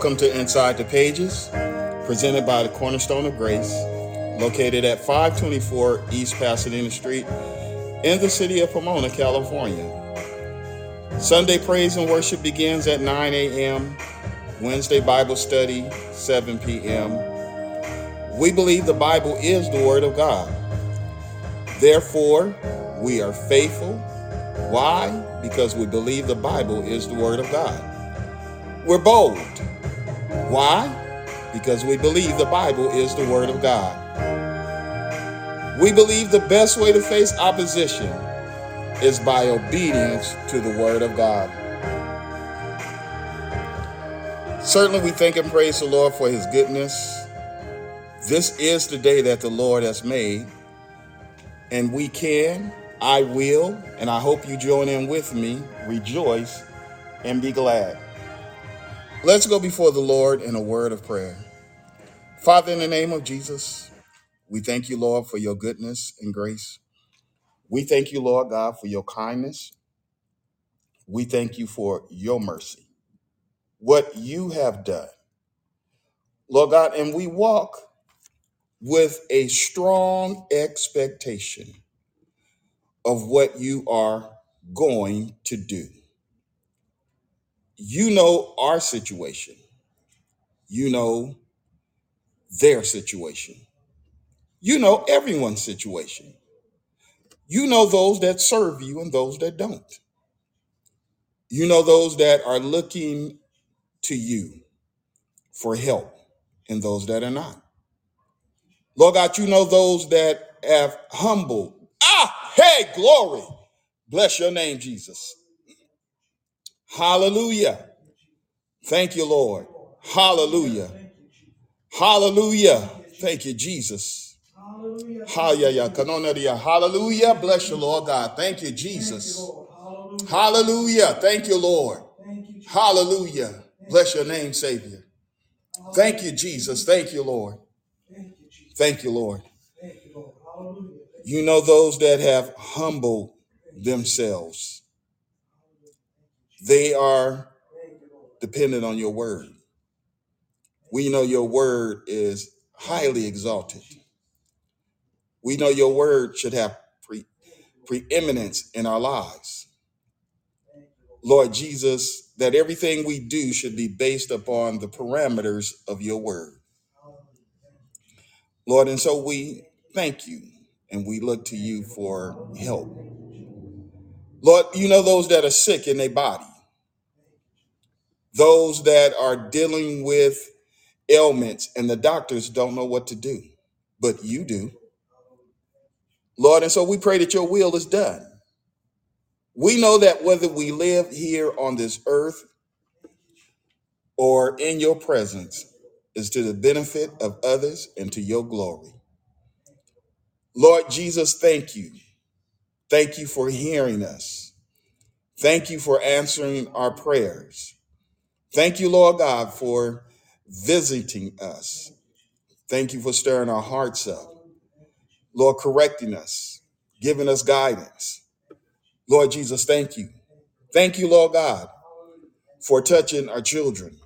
Welcome to Inside the Pages, presented by the Cornerstone of Grace, located at 524 East Pasadena Street in the city of Pomona, California. Sunday praise and worship begins at 9 a.m., Wednesday Bible study, 7 p.m. We believe the Bible is the Word of God. Therefore, we are faithful. Why? Because we believe the Bible is the Word of God. We're bold. Why? Because we believe the Bible is the Word of God. We believe the best way to face opposition is by obedience to the Word of God. Certainly, we thank and praise the Lord for His goodness. This is the day that the Lord has made, and we can, I will, and I hope you join in with me, rejoice and be glad. Let's go before the Lord in a word of prayer. Father, in the name of Jesus, we thank you, Lord, for your goodness and grace. We thank you, Lord God, for your kindness. We thank you for your mercy, what you have done, Lord God, and we walk with a strong expectation of what you are going to do. You know our situation, you know their situation, you know everyone's situation. You know those that serve you and those that don't. You know those that are looking to you for help and those that are not. Lord God, you know those that have humbled. Ah, hey, glory. Bless your name, Jesus. Hallelujah. Thank you, Lord. Hallelujah. Hallelujah. Thank you, Jesus. Hallelujah. Hallelujah. Bless you, Lord God. Thank you, Jesus. Hallelujah. Thank you, Lord. Hallelujah. Bless your name, Savior. Thank you, Jesus. Thank you, Lord. Thank you, Lord. You know those that have humbled themselves, they are dependent on your word. We know your word is highly exalted. We know your word should have pre- preeminence in our lives. Lord Jesus, that everything we do should be based upon the parameters of your word. Lord, and so we thank you and we look to you for help. Lord, you know those that are sick in their body, those that are dealing with ailments and the doctors don't know what to do, but you do. Lord, and so we pray that your will is done. We know that whether we live here on this earth or in your presence is to the benefit of others and to your glory. Lord Jesus, thank you. Thank you for hearing us. Thank you for answering our prayers. Thank you, Lord God, for visiting us. Thank you for stirring our hearts up. Lord, correcting us, giving us guidance. Lord Jesus, thank you. Thank you, Lord God, for touching our children,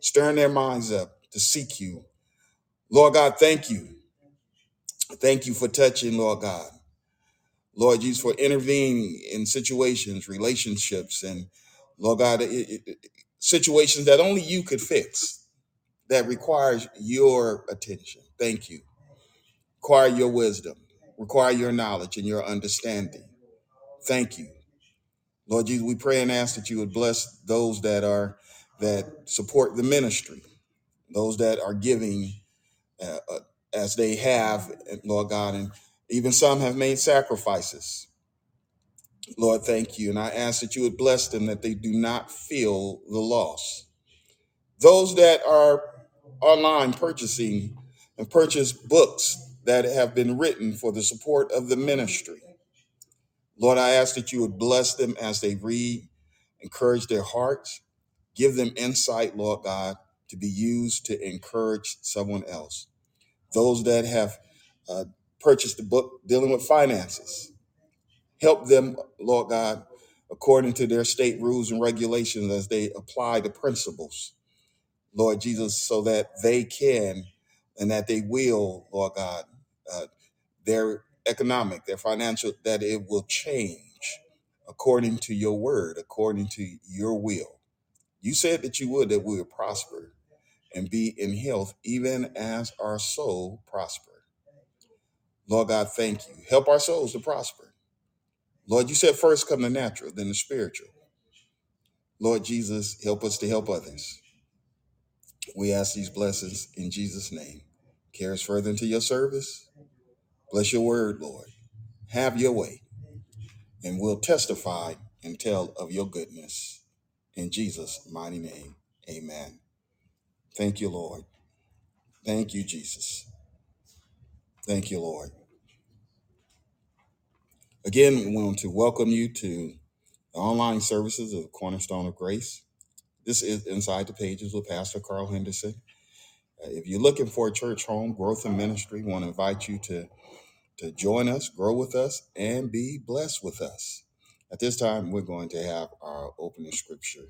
stirring their minds up to seek you. Lord God, thank you. Thank you for touching, Lord God. Lord Jesus, for intervening in situations, relationships, and Lord God, it- it- it- situations that only you could fix that requires your attention. Thank you. Require your wisdom, require your knowledge and your understanding. Thank you. Lord Jesus, we pray and ask that you would bless those that are that support the ministry, those that are giving uh, uh, as they have, Lord God, and even some have made sacrifices. Lord, thank you. And I ask that you would bless them that they do not feel the loss. Those that are online purchasing and purchase books that have been written for the support of the ministry. Lord, I ask that you would bless them as they read, encourage their hearts, give them insight, Lord God, to be used to encourage someone else. Those that have uh, purchased the book dealing with finances, help them, Lord God, according to their state rules and regulations as they apply the principles. Lord Jesus, so that they can and that they will, Lord God, uh, their economic, their financial, that it will change according to your word, according to your will. You said that you would, that we would prosper and be in health, even as our soul prosper. Lord God, thank you. Help our souls to prosper. Lord, you said first come the natural, then the spiritual. Lord Jesus, help us to help others. We ask these blessings in Jesus' name. Carry us further into your service. Bless your word, Lord. Have your way, and we'll testify and tell of your goodness. In Jesus' mighty name, amen. Thank you, Lord. Thank you, Jesus. Thank you, Lord. Again, we want to welcome you to the online services of Cornerstone of Grace. This is Inside the Pages with Pastor Carl Henderson. Uh, If you're looking for a church home, growth and ministry, we want to invite you to, to join us, grow with us, and be blessed with us. At this time, we're going to have our opening scripture.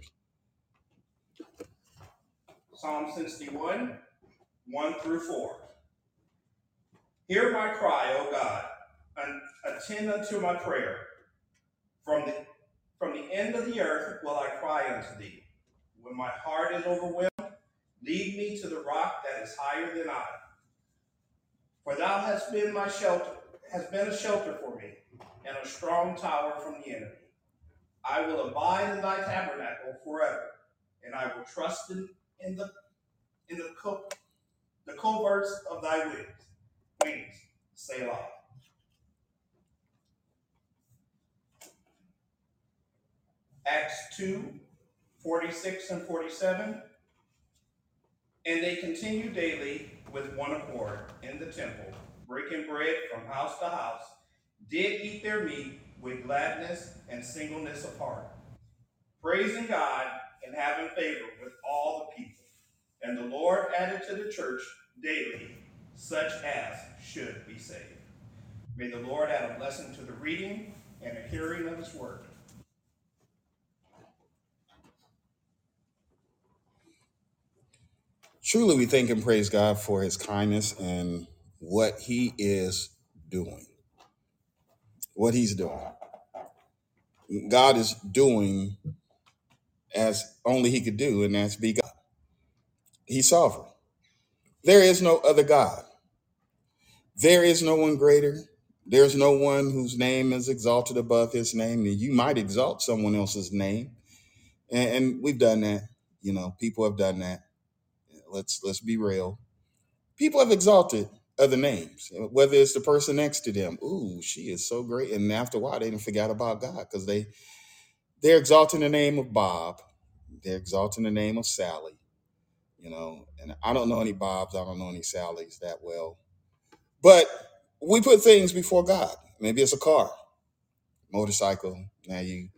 Psalm 61, 1 through 4. Hear my cry, O God, attend unto my prayer. From the from the end of the earth will I cry unto thee. When my heart is overwhelmed, lead me to the rock that is higher than I. For thou hast been my shelter, has been a shelter for me, and a strong tower from the enemy. I will abide in thy tabernacle forever, and I will trust in, in the in the co- the coverts of thy wings. Wings, Selah. Acts 2, 46 and 47. And they continued daily with one accord in the temple, breaking bread from house to house, did eat their meat with gladness and singleness of heart, praising God and having favor with all the people. And the Lord added to the church daily such as should be saved. May the Lord add a blessing to the reading and the hearing of his word. Truly, we thank and praise God for his kindness and what he is doing. What he's doing. God is doing as only he could do, and that's be God. He's sovereign. There is no other God. There is no one greater. There's no one whose name is exalted above his name. And you might exalt someone else's name. And, and we've done that. You know, people have done that. Let's let's be real. People have exalted other names, whether it's the person next to them. Ooh, she is so great. And after a while, they didn't forget about God because they they're exalting the name of Bob. They're exalting the name of Sally. You know, and I don't know any Bobs. I don't know any Sallys that well. But we put things before God. Maybe it's a car, motorcycle. Now you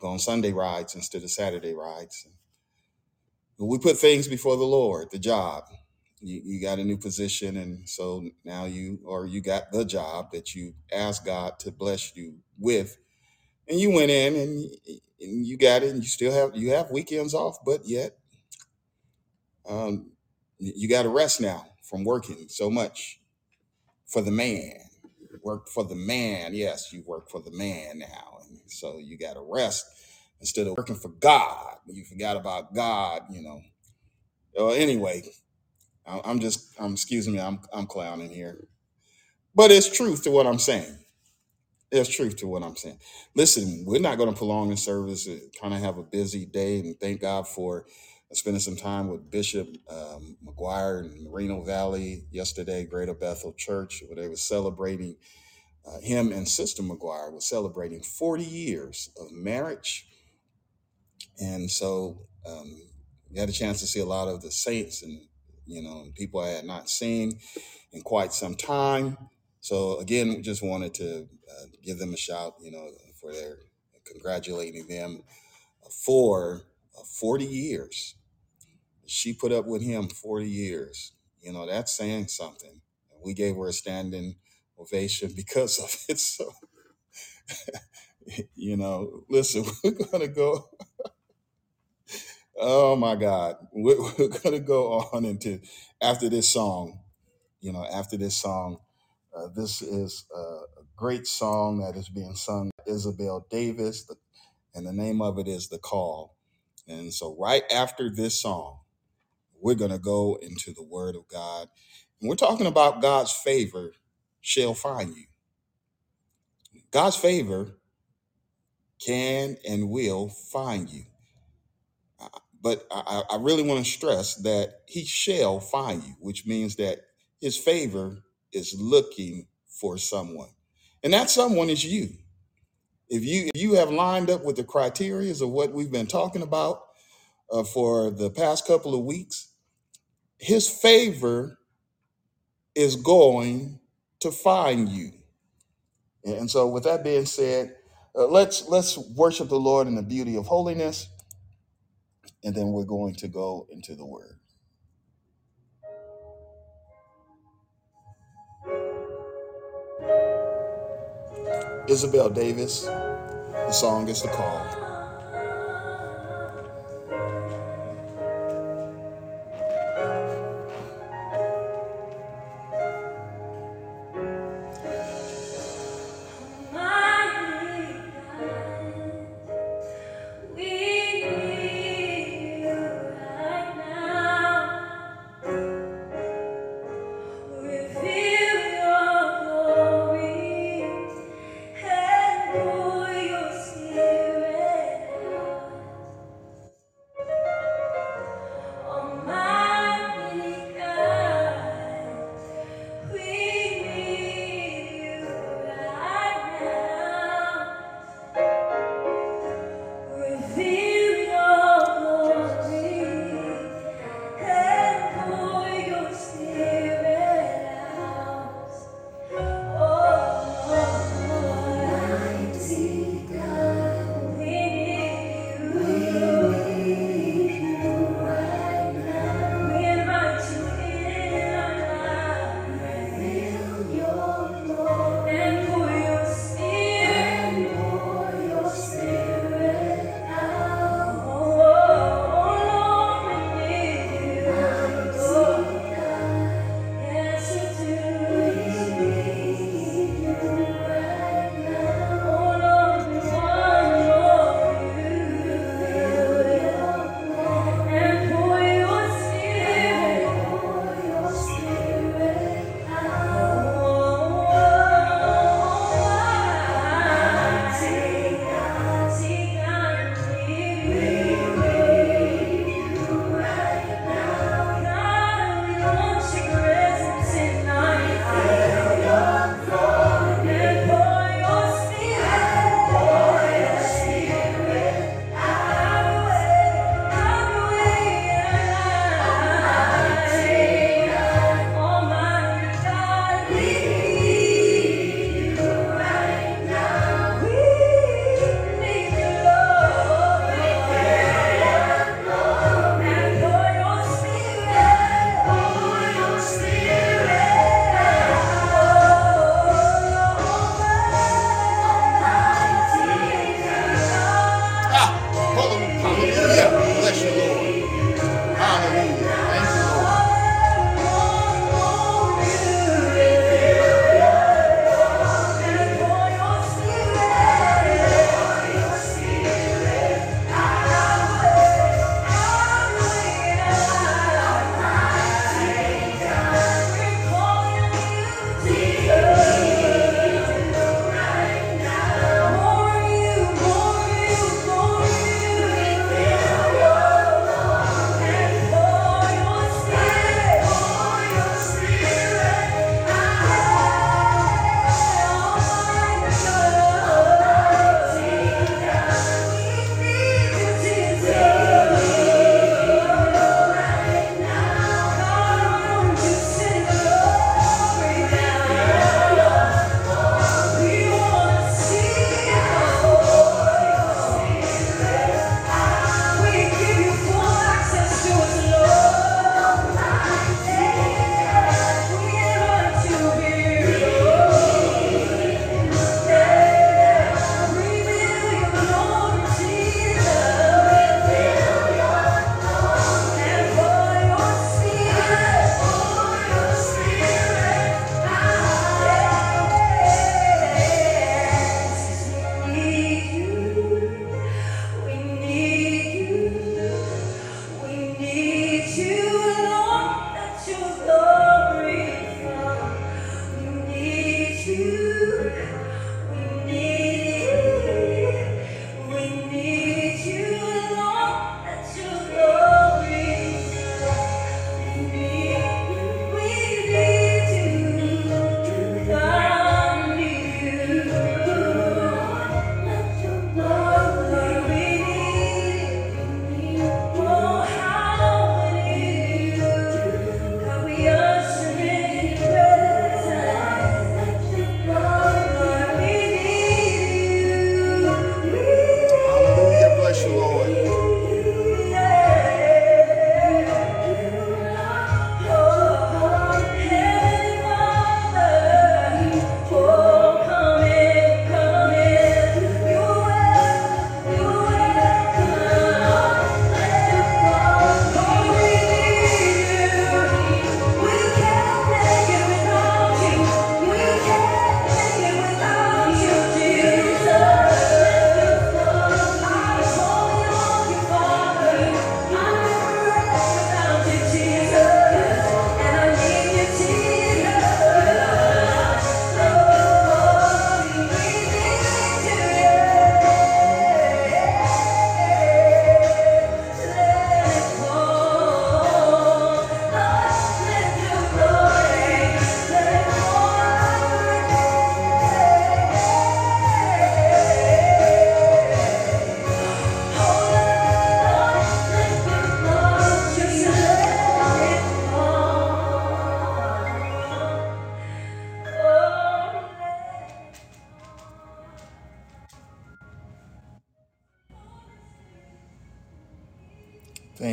go on Sunday rides instead of Saturday rides. We put things before the Lord, the job. You, you got a new position, and so now you, or you got the job that you asked God to bless you with, and you went in and, and you got it, and you still have you have weekends off, but yet um, you got to rest now from working so much for the man. Work for the man. Yes, you work for the man now. And so you got to rest instead of working for God. You forgot about God, you know. Well, anyway, I- I'm just, I'm, excuse me, I'm, I'm clowning here. But it's truth to what I'm saying. There's truth to what I'm saying. Listen, we're not going to prolong the service, uh, kind of have a busy day, and thank God for spending some time with Bishop um, McGuire in Moreno Valley yesterday, Greater Bethel Church, where they were celebrating uh, him and Sister McGuire was celebrating 40 years of marriage. And so um, got a chance to see a lot of the saints and, you know, people I had not seen in quite some time. So again, just wanted to uh, give them a shout, you know, for their congratulating them for uh, 40 years. She put up with him 40 years. You know, that's saying something. We gave her a standing ovation because of it. So you know, listen, we're gonna go. Oh my God. We're, we're to go on into after this song. You know, after this song, uh, this is a a great song that is being sung by Isabel Davis, the- and the name of it is The Call. And so, right after this song, we're to go into the Word of God. And we're talking about God's favor shall find you. God's favor can and will find you. But I, I really want to stress that He shall find you, which means that His favor is looking for someone. And that someone is you. If you if you have lined up with the criteria of what we've been talking about uh, for the past couple of weeks, His favor is going to find you. And so, with that being said, uh, let's let's worship the Lord in the beauty of holiness, and then we're going to go into the Word. Isabel Davis, the song is the call.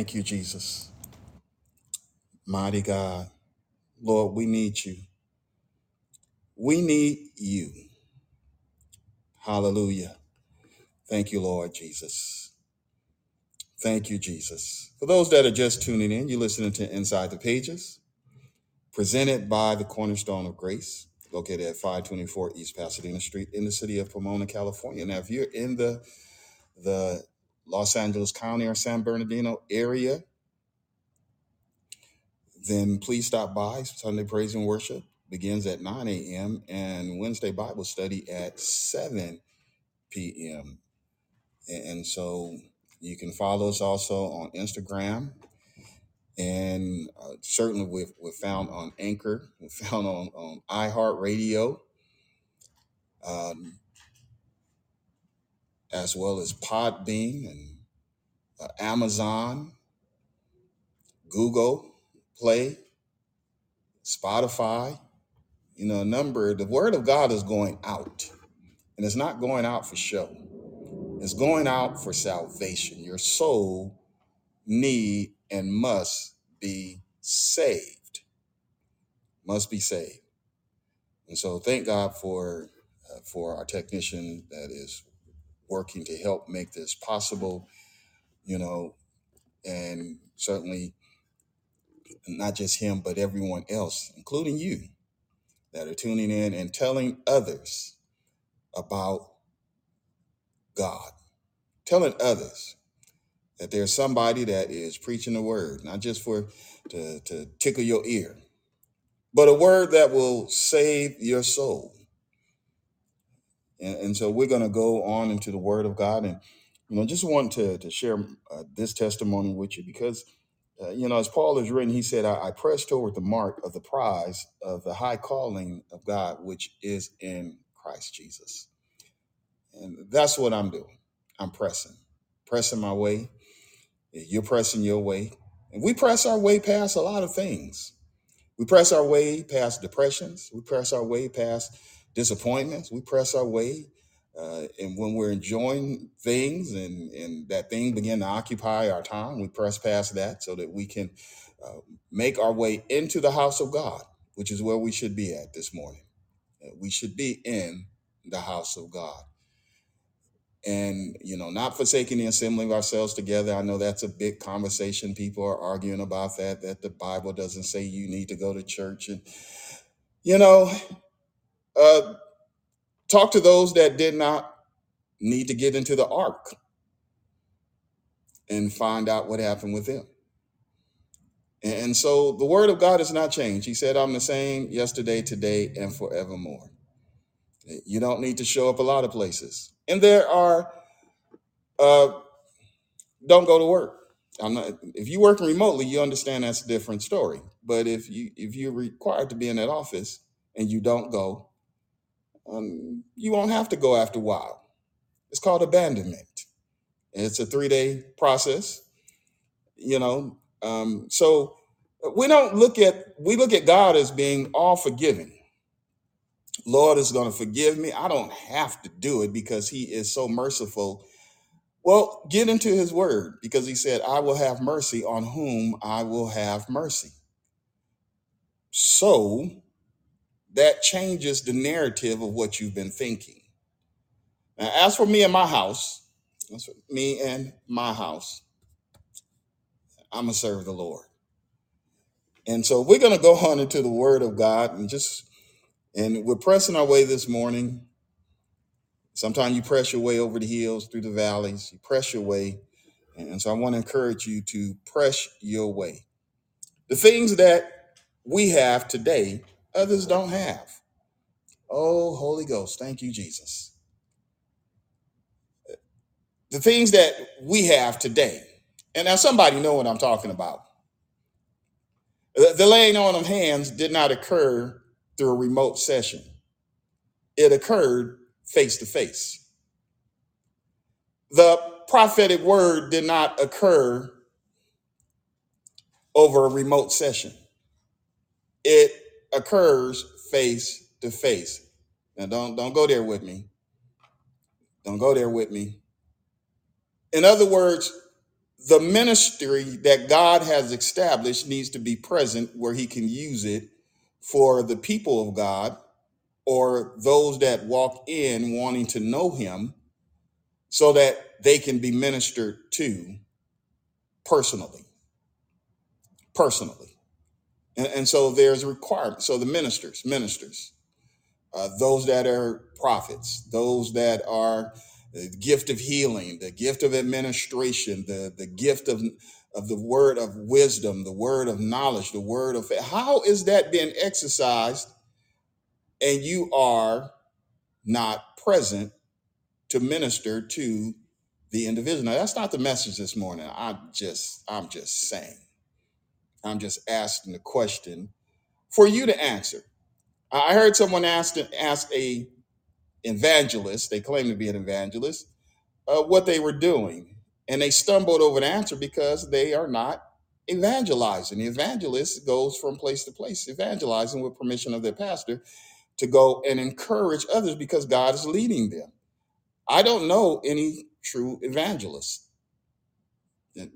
Thank you, Jesus. Mighty God. Lord, we need you. We need you. Hallelujah. Thank you, Lord Jesus. Thank you, Jesus. For those that are just tuning in, you're listening to Inside the Pages, presented by the Cornerstone of Grace, located at 524 East Pasadena Street in the city of Pomona, California. Now, if you're in the the Los Angeles County or San Bernardino area, then please stop by. Sunday Praise and Worship begins at 9 a.m. and Wednesday Bible study at 7 p.m. And so you can follow us also on Instagram. And uh, certainly we're, we're found on Anchor, we're found on, on iHeartRadio, um, as well as Podbean and uh, Amazon, Google Play, Spotify. You know, a number, the word of God is going out. And it's not going out for show. It's going out for salvation. Your soul need and must be saved. Must be saved. And so thank God for uh, for our technician that is working to help make this possible, you know, and certainly not just him but everyone else, including you that are tuning in and telling others about God. Telling others that there's somebody that is preaching the word, not just for to, to tickle your ear, but a word that will save your soul. And, and so we're going to go on into the word of God. And, you know, just want to, to share uh, this testimony with you because, uh, you know, as Paul has written, he said, I, I press toward the mark of the prize of the high calling of God, which is in Christ Jesus. And that's what I'm doing. I'm pressing, pressing my way. You're pressing your way. And we press our way past a lot of things. We press our way past depressions. We press our way past disappointments. We press our way. Uh, and when we're enjoying things and, and that thing begin to occupy our time, we press past that so that we can uh, make our way into the house of God, which is where we should be at this morning. Uh, We should be in the house of God and you know not forsaking the assembling of ourselves together i know that's a big conversation people are arguing about that that the bible doesn't say you need to go to church and you know uh talk to those that did not need to get into the ark and find out what happened with them and so the word of god has not changed he said i'm the same yesterday today and forevermore you don't need to show up a lot of places and there are uh don't go to work. I'm not. If you're working remotely, you understand that's a different story. But if you if you're required to be in that office and you don't go, um, you won't have to go after a while. It's called abandonment. It's a three day process. You know, um, so we don't look at we look at God as being all forgiving. Lord is going to forgive me. I don't have to do it because He is so merciful Well, get into his word because he said, I will have mercy on whom I will have mercy. So that changes the narrative of what you've been thinking. Now, as for me and my house, as for me and my house, I'm going to serve the Lord. And so we're going to go on into the word of God and just, and we're pressing our way this morning. Sometimes you press your way over the hills, through the valleys, you press your way. And so I want to encourage you to press your way. The things that we have today, others don't have. Oh, Holy Ghost, thank you, Jesus. The things that we have today, and now somebody know what I'm talking about. The, laying on of hands did not occur through a remote session. It occurred face to face. The prophetic word did not occur over a remote session. It occurs face to face. Now don't don't go there with me. Don't go there with me. In other words, the ministry that God has established needs to be present where he can use it for the people of God or those that walk in wanting to know him so that they can be ministered to personally personally and, and so there's a requirement so the ministers ministers uh, those that are prophets those that are the gift of healing the gift of administration the, the gift of of the word of wisdom the word of knowledge the word of how is that being exercised and you are not present to minister to the individual. Now, that's not the message this morning. I'm just, I'm just saying. I'm just asking the question for you to answer. I heard someone ask ask a evangelist. They claim to be an evangelist. Uh, what they were doing, and they stumbled over the answer because they are not evangelizing. The evangelist goes from place to place, evangelizing with permission of their pastor to go and encourage others because God is leading them. I don't know any true evangelist.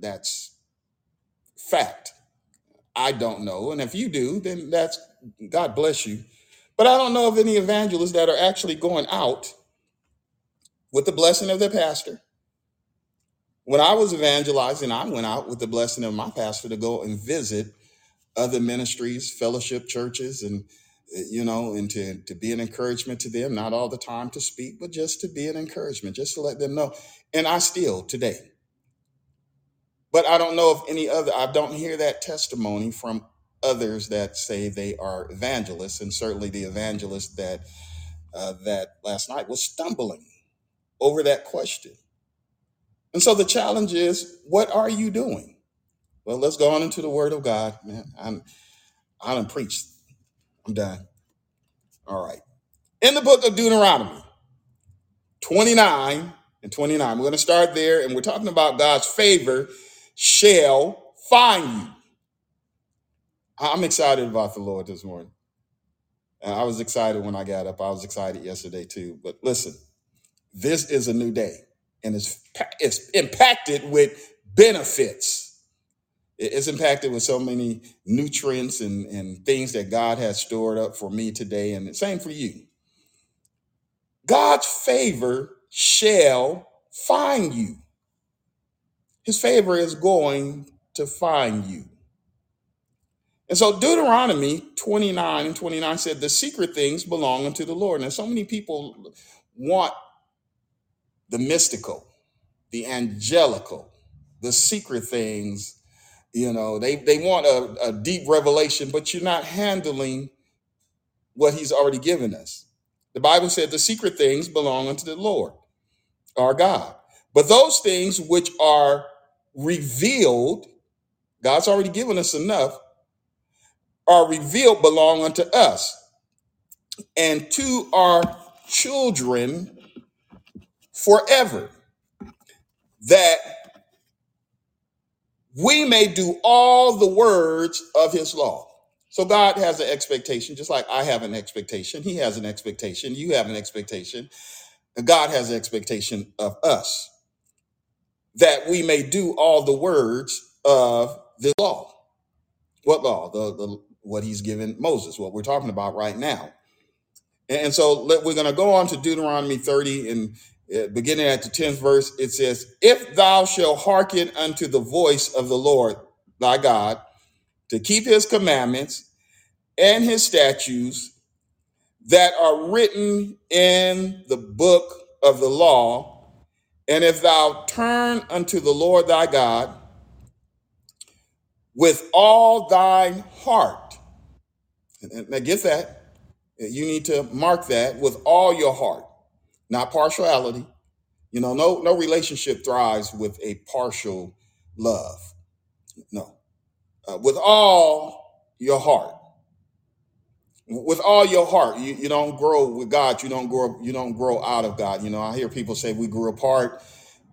That's fact. I don't know. And if you do, then that's God bless you. But I don't know of any evangelists that are actually going out with the blessing of their pastor. When I was evangelizing, I went out with the blessing of my pastor to go and visit other ministries, fellowship churches, and you know, and to to be an encouragement to them. Not all the time to speak, but just to be an encouragement, just to let them know. And I still today, but I don't know of any other. I don't hear that testimony from others that say they are evangelists, and certainly the evangelist that uh, that last night was stumbling over that question. And so the challenge is, what are you doing? Well, let's go on into the Word of God, man. I'm I done preached. I'm done. All right. In the book of Deuteronomy 29 and 29, we're going to start there, and we're talking about God's favor shall find you. I'm excited about the Lord this morning. Uh, I was excited when I got up. I was excited yesterday too. But listen, this is a new day, and it's it's impacted with benefits. It- It's impacted with so many nutrients and, and things that God has stored up for me today, and the same for you. God's favor shall find you. His favor is going to find you. And so Deuteronomy 29 and 29 said, The secret things belong unto the Lord. Now, so many people want the mystical, the angelical, the secret things. You know, they, they want a, a deep revelation, but you're not handling what he's already given us. The Bible said the secret things belong unto the Lord, our God. But those things which are revealed, God's already given us enough, are revealed belong unto us and to our children forever, that we may do all the words of his law. So God has an expectation, just like I have an expectation. He has an expectation. You have an expectation. God has an expectation of us that we may do all the words of the law. What law? The, the what he's given Moses, what we're talking about right now. And, and so let, we're going to go on to Deuteronomy 30 and uh, beginning at the 10th verse, it says, If thou shalt hearken unto the voice of the Lord thy God to keep his commandments and his statutes that are written in the book of the law, and if thou turn unto the Lord thy God with all thine heart, now get that, you need to mark that with all your heart, not partiality. You know, no no relationship thrives with a partial love. No, uh, with all your heart, with all your heart. You, you don't grow with God. You don't grow. You don't grow out of God. You know, I hear people say we grew apart,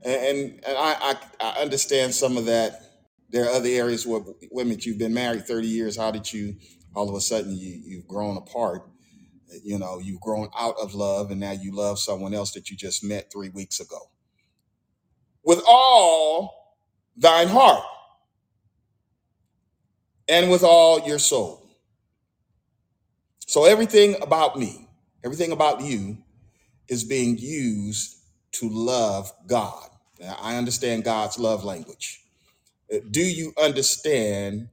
and and, and I, I I understand some of that. There are other areas where women you've been married thirty years. How did you all of a sudden you you've grown apart? You know, you've grown out of love, and now you love someone else that you just met three weeks ago. With all thine heart and with all your soul. So everything about me, everything about you is being used to love God. Now, I understand God's love language. Uh, Do you understand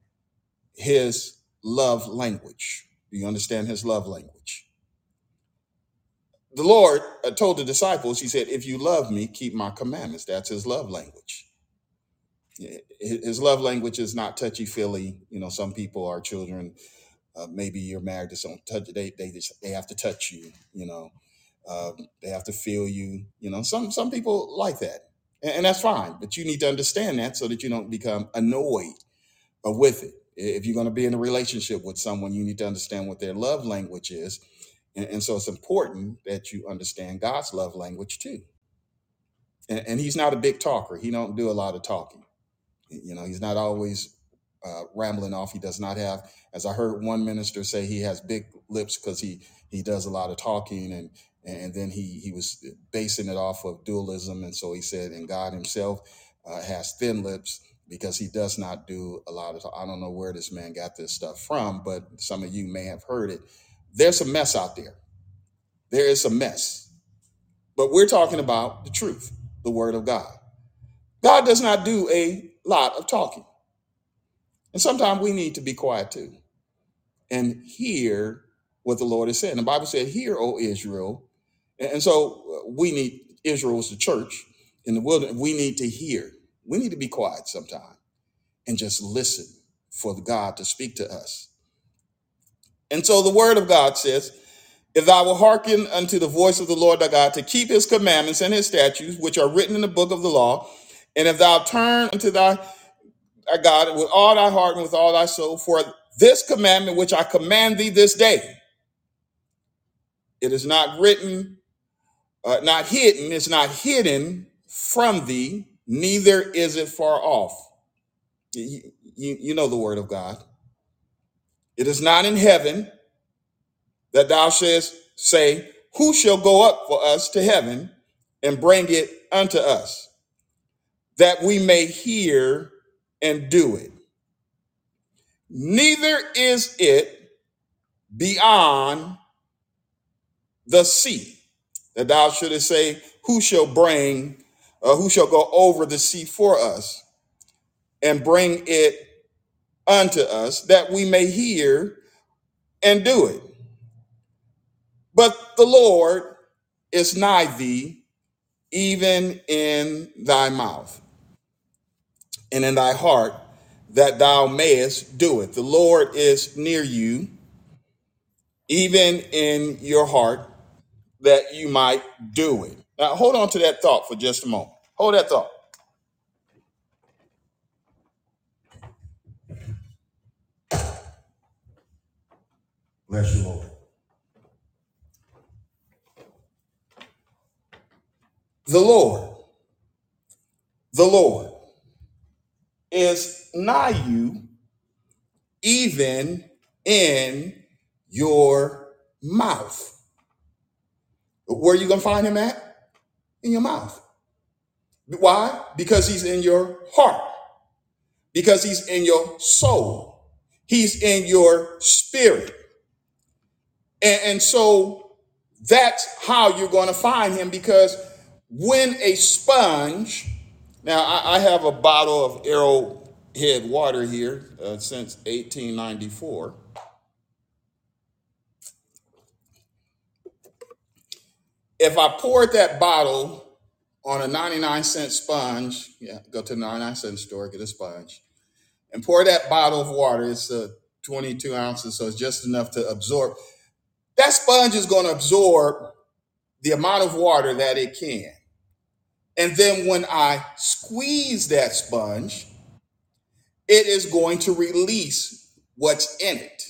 his love language? Do you understand his love language? The Lord uh, told the disciples, He said, If you love me, keep my commandments. That's his love language. His love language is not touchy feely. You know, some people are children. Uh, maybe you're married to someone. Touch, they they just, they have to touch you. You know, um, they have to feel you. You know, some some people like that, and, and that's fine. But you need to understand that so that you don't become annoyed with it. If you're going to be in a relationship with someone, you need to understand what their love language is, and, and so it's important that you understand God's love language too. And, and He's not a big talker. He don't do a lot of talking. You know, He's not always uh, rambling off. He does not have, as I heard one minister say, he has big lips because he he does a lot of talking, and and then he he was basing it off of dualism, and so he said, and God Himself uh, has thin lips because He does not do a lot of. I don't know where this man got this stuff from, but some of you may have heard it. There's a mess out there. There is a mess, but we're talking about the truth, the Word of God. God does not do a lot of talking, and sometimes we need to be quiet too and hear what the Lord is saying. The Bible said, Hear, O Israel. And so uh, we need, Israel is the church in the wilderness. We need to hear. We need to be quiet sometime and just listen for God to speak to us. And so the word of God says, If thou will hearken unto the voice of the Lord thy God to keep his commandments and his statutes, which are written in the book of the law, and if thou turn unto thy thy God with all thy heart and with all thy soul, for this commandment which I command thee this day, it is not written, uh, not hidden, it's not hidden from thee, neither is it far off. You, you, you know the word of God. It is not in heaven that thou shouldst say, Who shall go up for us to heaven and bring it unto us, that we may hear and do it? Neither is it beyond the sea that thou shouldest say, Who shall bring, uh, who shall go over the sea for us and bring it unto us, that we may hear and do it? But the Lord is nigh thee, even in thy mouth and in thy heart, that thou mayest do it. The Lord is near you, even in your heart, that you might do it. Now, hold on to that thought for just a moment. Hold that thought. Bless you, Lord. The Lord, the Lord is nigh you, even in your mouth. Where are you going to find him at? In your mouth. Why? Because he's in your heart, because he's in your soul, he's in your spirit. And, and so that's how you're going to find him because when a sponge, now I, I have a bottle of Arrowhead water here uh, since 1894. If I poured that bottle on a 99 cent sponge, yeah, go to the 99 cent store, get a sponge, and pour that bottle of water, it's uh, 22 ounces, so it's just enough to absorb. That sponge is going to absorb the amount of water that it can. And then when I squeeze that sponge, it is going to release what's in it.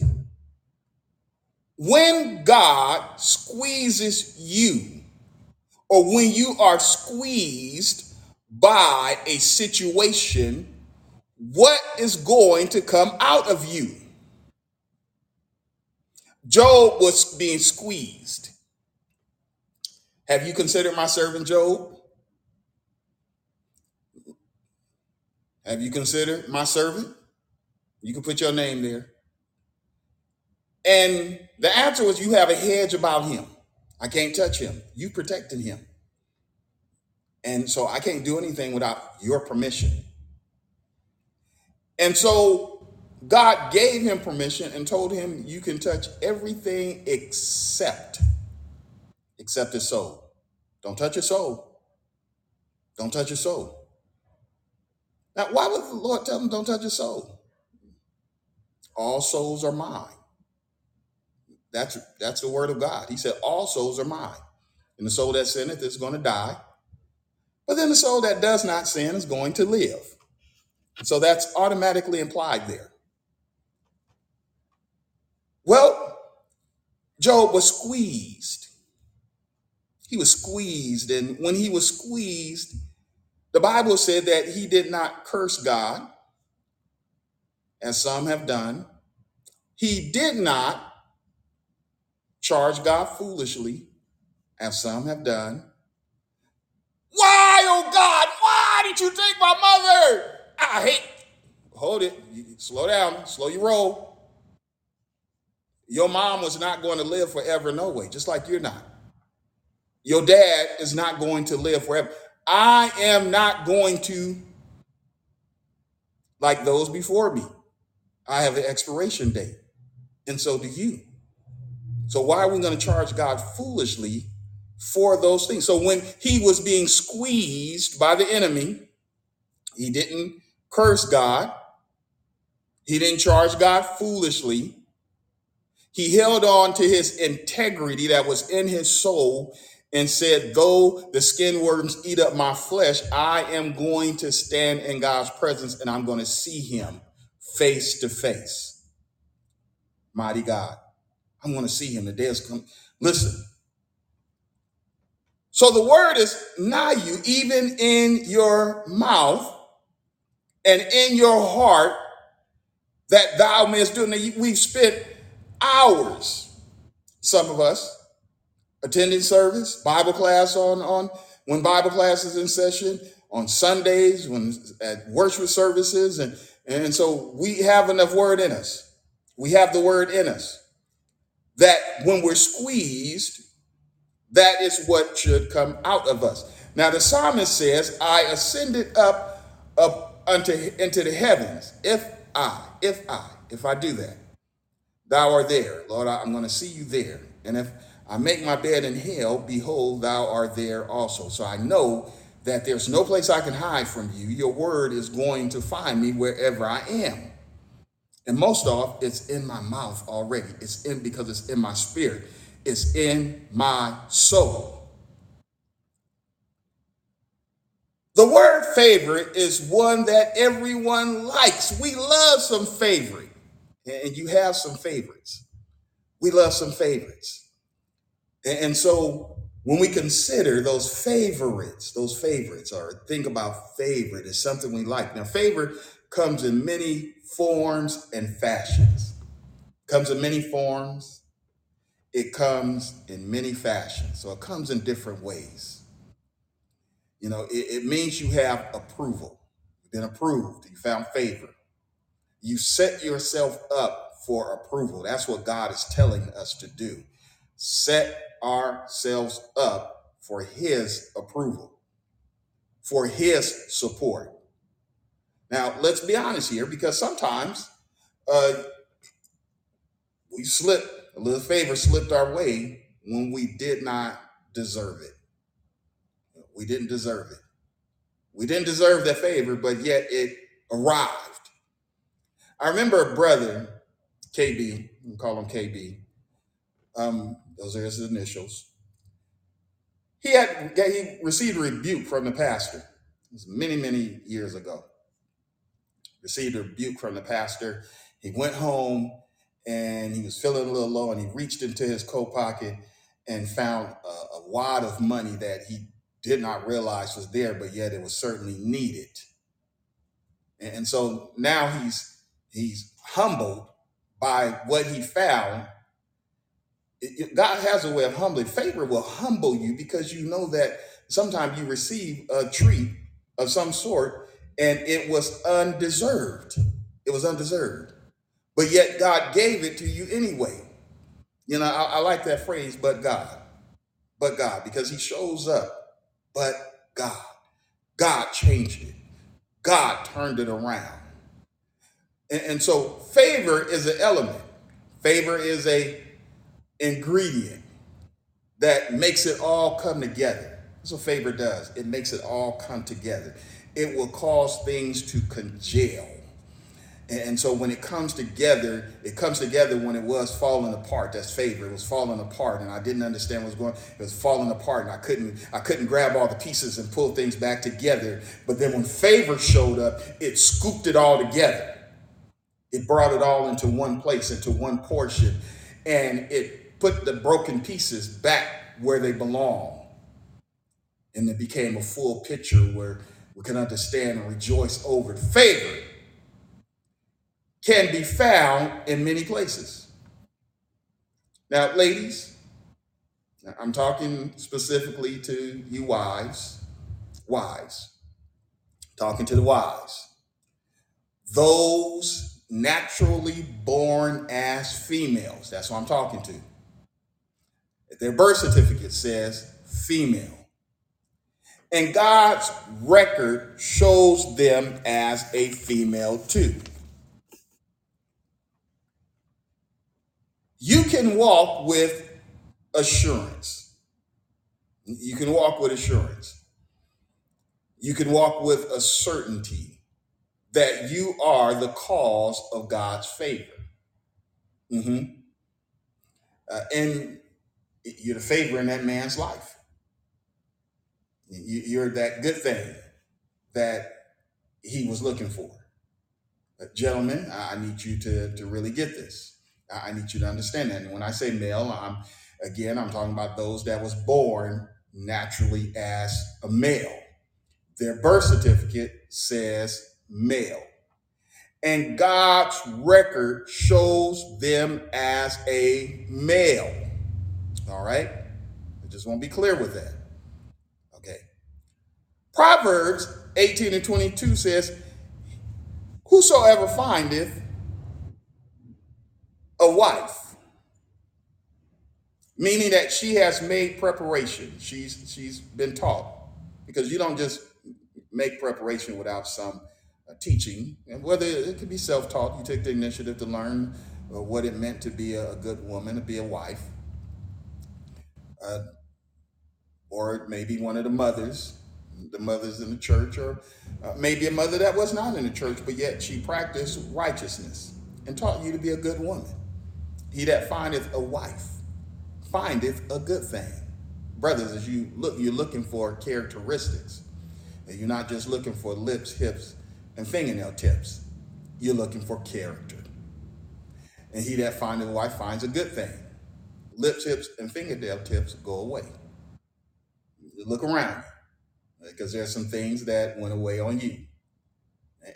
When God squeezes you, or when you are squeezed by a situation, what is going to come out of you? Job was being squeezed. Have you considered my servant Job? Have you considered my servant? You can put your name there. And the answer was, You have a hedge about him. I can't touch him. You protecting him. And so I can't do anything without your permission. And so God gave him permission and told him, You can touch everything except, except his soul. Don't touch his soul. Don't touch his soul. Now, why would the Lord tell him, Don't touch his soul? All souls are mine. That's that's the word of God. He said, All souls are mine. And the soul that sinneth is going to die. But then the soul that does not sin is going to live. So that's automatically implied there. Well, Job was squeezed. He was squeezed. And when he was squeezed, the Bible said that he did not curse God, as some have done. He did not charge God foolishly, as some have done. Why, oh God, why did you take my mother? I hate. Hold it. Slow down. Slow your roll. Your mom was not going to live forever, no way, just like you're not. Your dad is not going to live forever. I am not going to, like those before me. I have an expiration date, and so do you. So why are we going to charge God foolishly for those things? So when he was being squeezed by the enemy, he didn't curse God. He didn't charge God foolishly. He held on to his integrity that was in his soul and said, Though the skin worms eat up my flesh, I am going to stand in God's presence and I'm going to see him face to face. Mighty God. I'm going to see him. The day is coming. Listen. So the word is nigh you, even in your mouth and in your heart, that thou mayest do. Now, we've spent hours, some of us, attending service, Bible class on, on when Bible class is in session, on Sundays, when at worship services, and, and so we have enough word in us. We have the word in us that when we're squeezed, that is what should come out of us. Now the psalmist says, I ascended up, up unto into the heavens. If I, if I, if I do that, thou art there. Lord, I- I'm going to see you there. And if I make my bed in hell, behold, thou art there also. So I know that there's no place I can hide from you. Your word is going to find me wherever I am. And most off, it's in my mouth already. It's in because it's in my spirit. It's in my soul. The word favorite is one that everyone likes. We love some favorite. And you have some favorites. We love some favorites. And so when we consider those favorites, those favorites, or think about favorite is something we like. Now, favorite comes in many forms and fashions. Comes in many forms. It comes in many fashions. So it comes in different ways. You know, it, it means you have approval. You've been approved. You found favor. You set yourself up for approval. That's what God is telling us to do. Set ourselves up for His approval, for His support. Now, let's be honest here because sometimes uh, we slip, a little favor slipped our way when we did not deserve it. We didn't deserve it. We didn't deserve that favor, but yet it arrived. I remember a brother, KB, we call him KB. Um, those are his initials. He had he received rebuke from the pastor. It was many, many years ago. Received a rebuke from the pastor. He went home and he was feeling a little low, and he reached into his coat pocket and found a, a wad of money that he did not realize was there, but yet it was certainly needed. And, and so now he's he's humbled by what he found. God has a way of humbling. Favor will humble you because you know that sometimes you receive a treat of some sort and it was undeserved. It was undeserved. But yet God gave it to you anyway. You know, I, I like that phrase, but God. But God, because he shows up. But God. God changed it. God turned it around. And, and so favor is an element. Favor is a ingredient that makes it all come together. That's what favor does. It makes it all come together. It will cause things to congeal. And so when it comes together, it comes together when it was falling apart. That's favor. It was falling apart, and I didn't understand what was going. It was falling apart, and I couldn't. I couldn't grab all the pieces and pull things back together. But then when favor showed up, it scooped it all together. It brought it all into one place, into one portion, and it put the broken pieces back where they belong. And it became a full picture where we can understand and rejoice over it. Favor can be found in many places. Now, ladies, I'm talking specifically to you wives, wives, talking to the wives. Those naturally born as females, that's what I'm talking to. Their birth certificate says female. And God's record shows them as a female too. You can walk with assurance. You can walk with assurance. You can walk with a certainty that you are the cause of God's favor. Mhm. Uh, and you're the favor in that man's life. You- You're that good thing that he was looking for. Uh, gentlemen, I I need you to, to really get this. I I need you to understand that. And when I say male, I'm again, I'm talking about those that was born naturally as a male. Their birth certificate says male. And God's record shows them as a male. All right? I just want to be clear with that. Okay. Proverbs 18 and 22 says, Whosoever findeth a wife, meaning that she has made preparation. She's she's been taught because you don't just make preparation without some uh, teaching, and whether it could be self-taught, you take the initiative to learn uh, what it meant to be a, a good woman, to be a wife, uh, or maybe one of the mothers, the mothers in the church, or uh, maybe a mother that was not in the church, but yet she practiced righteousness and taught you to be a good woman. He that findeth a wife findeth a good thing. Brothers, as you look, you're looking for characteristics. And you're not just looking for lips, hips, and fingernail tips. You're looking for character. And he that findeth a wife finds a good thing. Lips, tips and fingernail tips go away. Look around because there's some things that went away on you.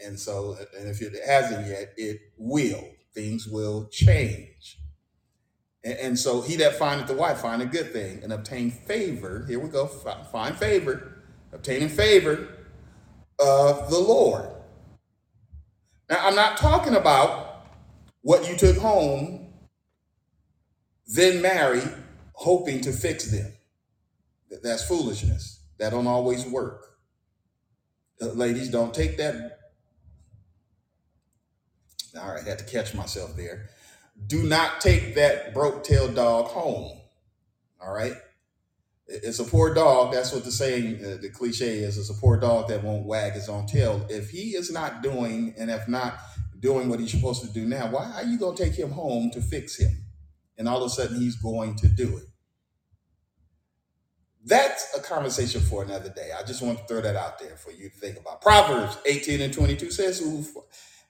And so, and if it hasn't yet, it will. Things will change. And, and so, he that findeth the wife find a good thing and obtain favor. Here we go. Find favor, obtaining favor of the Lord. Now, I'm not talking about what you took home, then marry, hoping to fix them. That's foolishness. That don't always work. Ladies, don't take that. All right, I had to catch myself there. Do not take that broke tailed dog home. All right. It's a poor dog. That's what the saying, uh, the cliche is. It's a poor dog that won't wag his own tail. If he is not doing and if not doing what he's supposed to do now, why are you going to take him home to fix him? And all of a sudden he's going to do it. That's a conversation for another day. I just want to throw that out there for you to think about. Proverbs 18 and 22 says,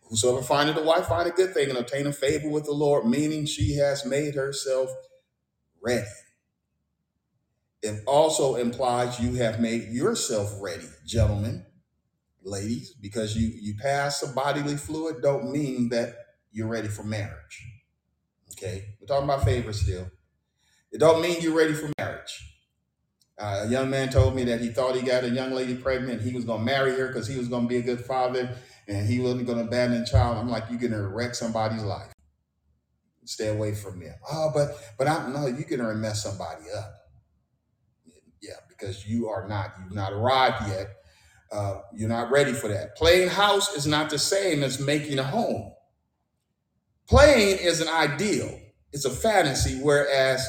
Whosoever findeth a wife find a good thing and obtain a favor with the Lord, meaning she has made herself ready. It also implies you have made yourself ready, gentlemen, ladies, because you you pass a bodily fluid don't mean that you're ready for marriage. Okay, we're talking about favor still. It don't mean you're ready for marriage. Uh, a young man told me that he thought he got a young lady pregnant. He was going to marry her because he was going to be a good father and he wasn't going to abandon child. I'm like, you're going to wreck somebody's life. Stay away from them. Oh, but but I'm no, you're going to mess somebody up. Yeah, because you are not you've not arrived yet. Uh, you're not ready for that. Playing house is not the same as making a home. Playing is an ideal. It's a fantasy, whereas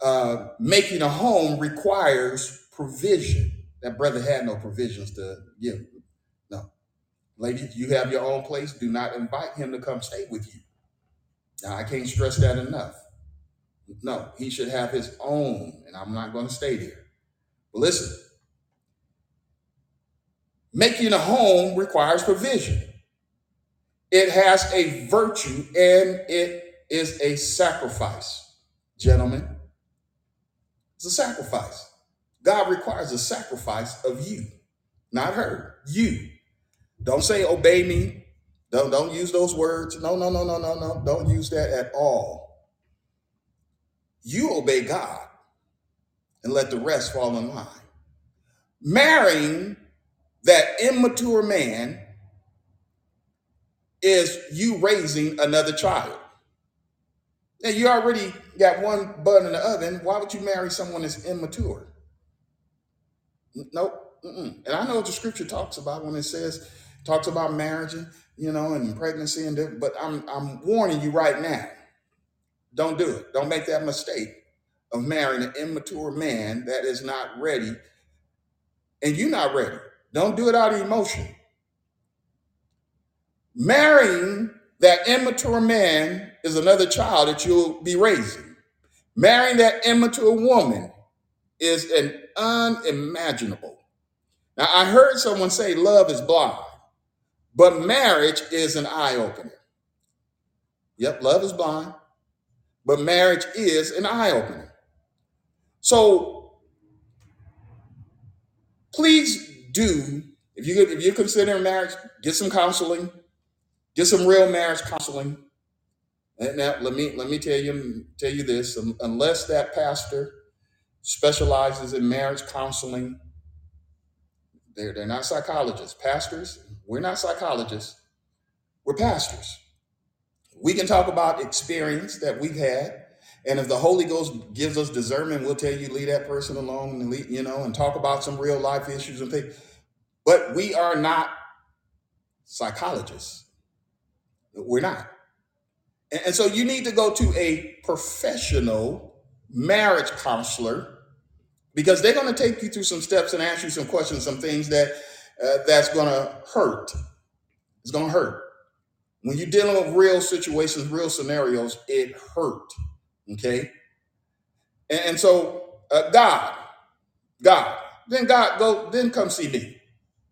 uh, making a home requires provision. That brother had no provisions to give. No. Ladies, you have your own place. Do not invite him to come stay with you. Now, I can't stress that enough. No, he should have his own, and I'm not going to stay there. But listen, making a home requires provision. It has a virtue and it is a sacrifice. Gentlemen, it's a sacrifice. God requires a sacrifice of you, not her, you. Don't say obey me. Don't don't use those words. No, no, no, no, no, no. Don't use that at all. You obey God and let the rest fall in line. Marrying that immature man is you raising another child. Now you already got one bud in the oven. Why would you marry someone that's immature? Nope. Mm-mm. And I know what the scripture talks about when it says talks about marriage, and, you know, and pregnancy, and but I'm I'm warning you right now. Don't do it. Don't make that mistake of marrying an immature man that is not ready, and you're not ready. Don't do it out of emotion. Marrying that immature man is another child that you'll be raising. Marrying that immature woman is an unimaginable. Now, I heard someone say love is blind, but marriage is an eye opener. Yep, love is blind, but marriage is an eye opener. So please do, if you if you're considering marriage, get some counseling, get some real marriage counseling. And now let me let me tell you tell you this: unless that pastor specializes in marriage counseling, they're they're not psychologists. Pastors, we're not psychologists. We're pastors. We can talk about experience that we've had, and if the Holy Ghost gives us discernment, we'll tell you leave that person alone and leave, you know, and talk about some real life issues and things. But we are not psychologists. We're not. And, and so you need to go to a professional marriage counselor because they're going to take you through some steps and ask you some questions, some things that uh, that's going to hurt. It's going to hurt. When you're dealing with real situations, real scenarios, it hurt. Okay. And, and so uh, God, God, then God go, then come see me.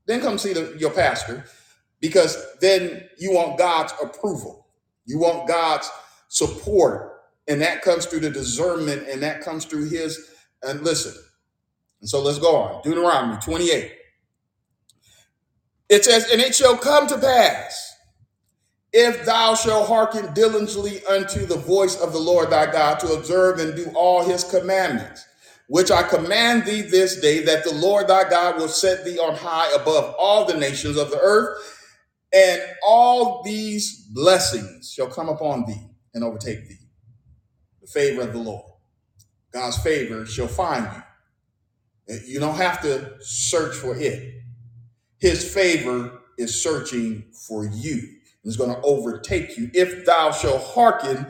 Then come see the, your pastor because then you want God's approval. You want God's support. And that comes through the discernment and that comes through his. And listen, and so let's go on. Deuteronomy 28. It says, And it shall come to pass, if thou shalt hearken diligently unto the voice of the Lord thy God to observe and do all his commandments, which I command thee this day, that the Lord thy God will set thee on high above all the nations of the earth, and all these blessings shall come upon thee and overtake thee. The favor of the Lord. God's favor shall find you. You don't have to search for it. His favor is searching for you. It's going to overtake you if thou shalt hearken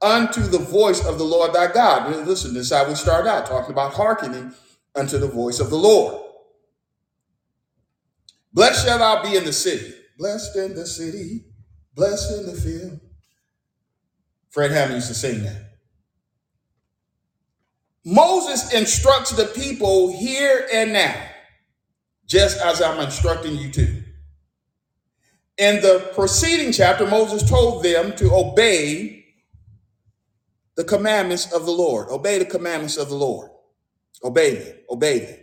unto the voice of the Lord thy God. Listen, this is how we start out talking about hearkening unto the voice of the Lord. Blessed shall thou be in the city, blessed in the city, blessed in the field. Fred Hammond used to sing that. Moses instructs the people here and now, just as I'm instructing you to. In the preceding chapter, Moses told them to obey the commandments of the Lord. Obey the commandments of the Lord. Obey them. Obey them.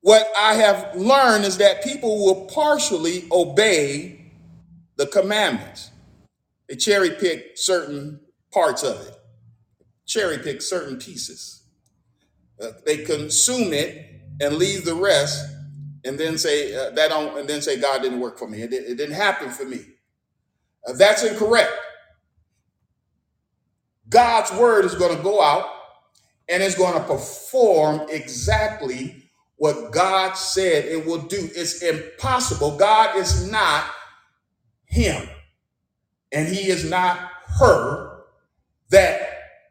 What I have learned is that people will partially obey the commandments. They cherry pick certain parts of it, cherry pick certain pieces. Uh, they consume it and leave the rest, and then say uh, that don't, and then say God didn't work for me. It, it didn't happen for me. Uh, that's incorrect. God's word is going to go out and it's going to perform exactly what God said it will do. It's impossible. God is not him, and he is not her that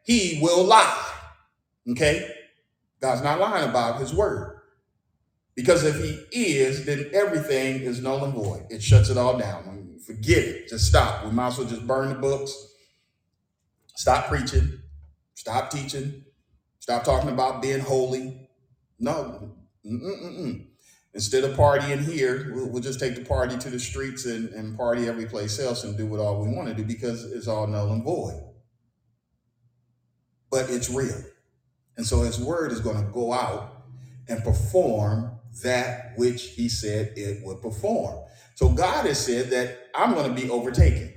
he will lie. Okay? God's not lying about his word. Because if he is, then everything is null and void. It shuts it all down. Forget it. Just stop. We might as well just burn the books, stop preaching, stop teaching, stop talking about being holy. No. Mm-mm-mm. Instead of partying here, we'll, we'll just take the party to the streets and, and party every place else and do what all we want to do because it's all null and void. But it's real. And so his word is going to go out and perform that which he said it would perform. So God has said that I'm going to be overtaken.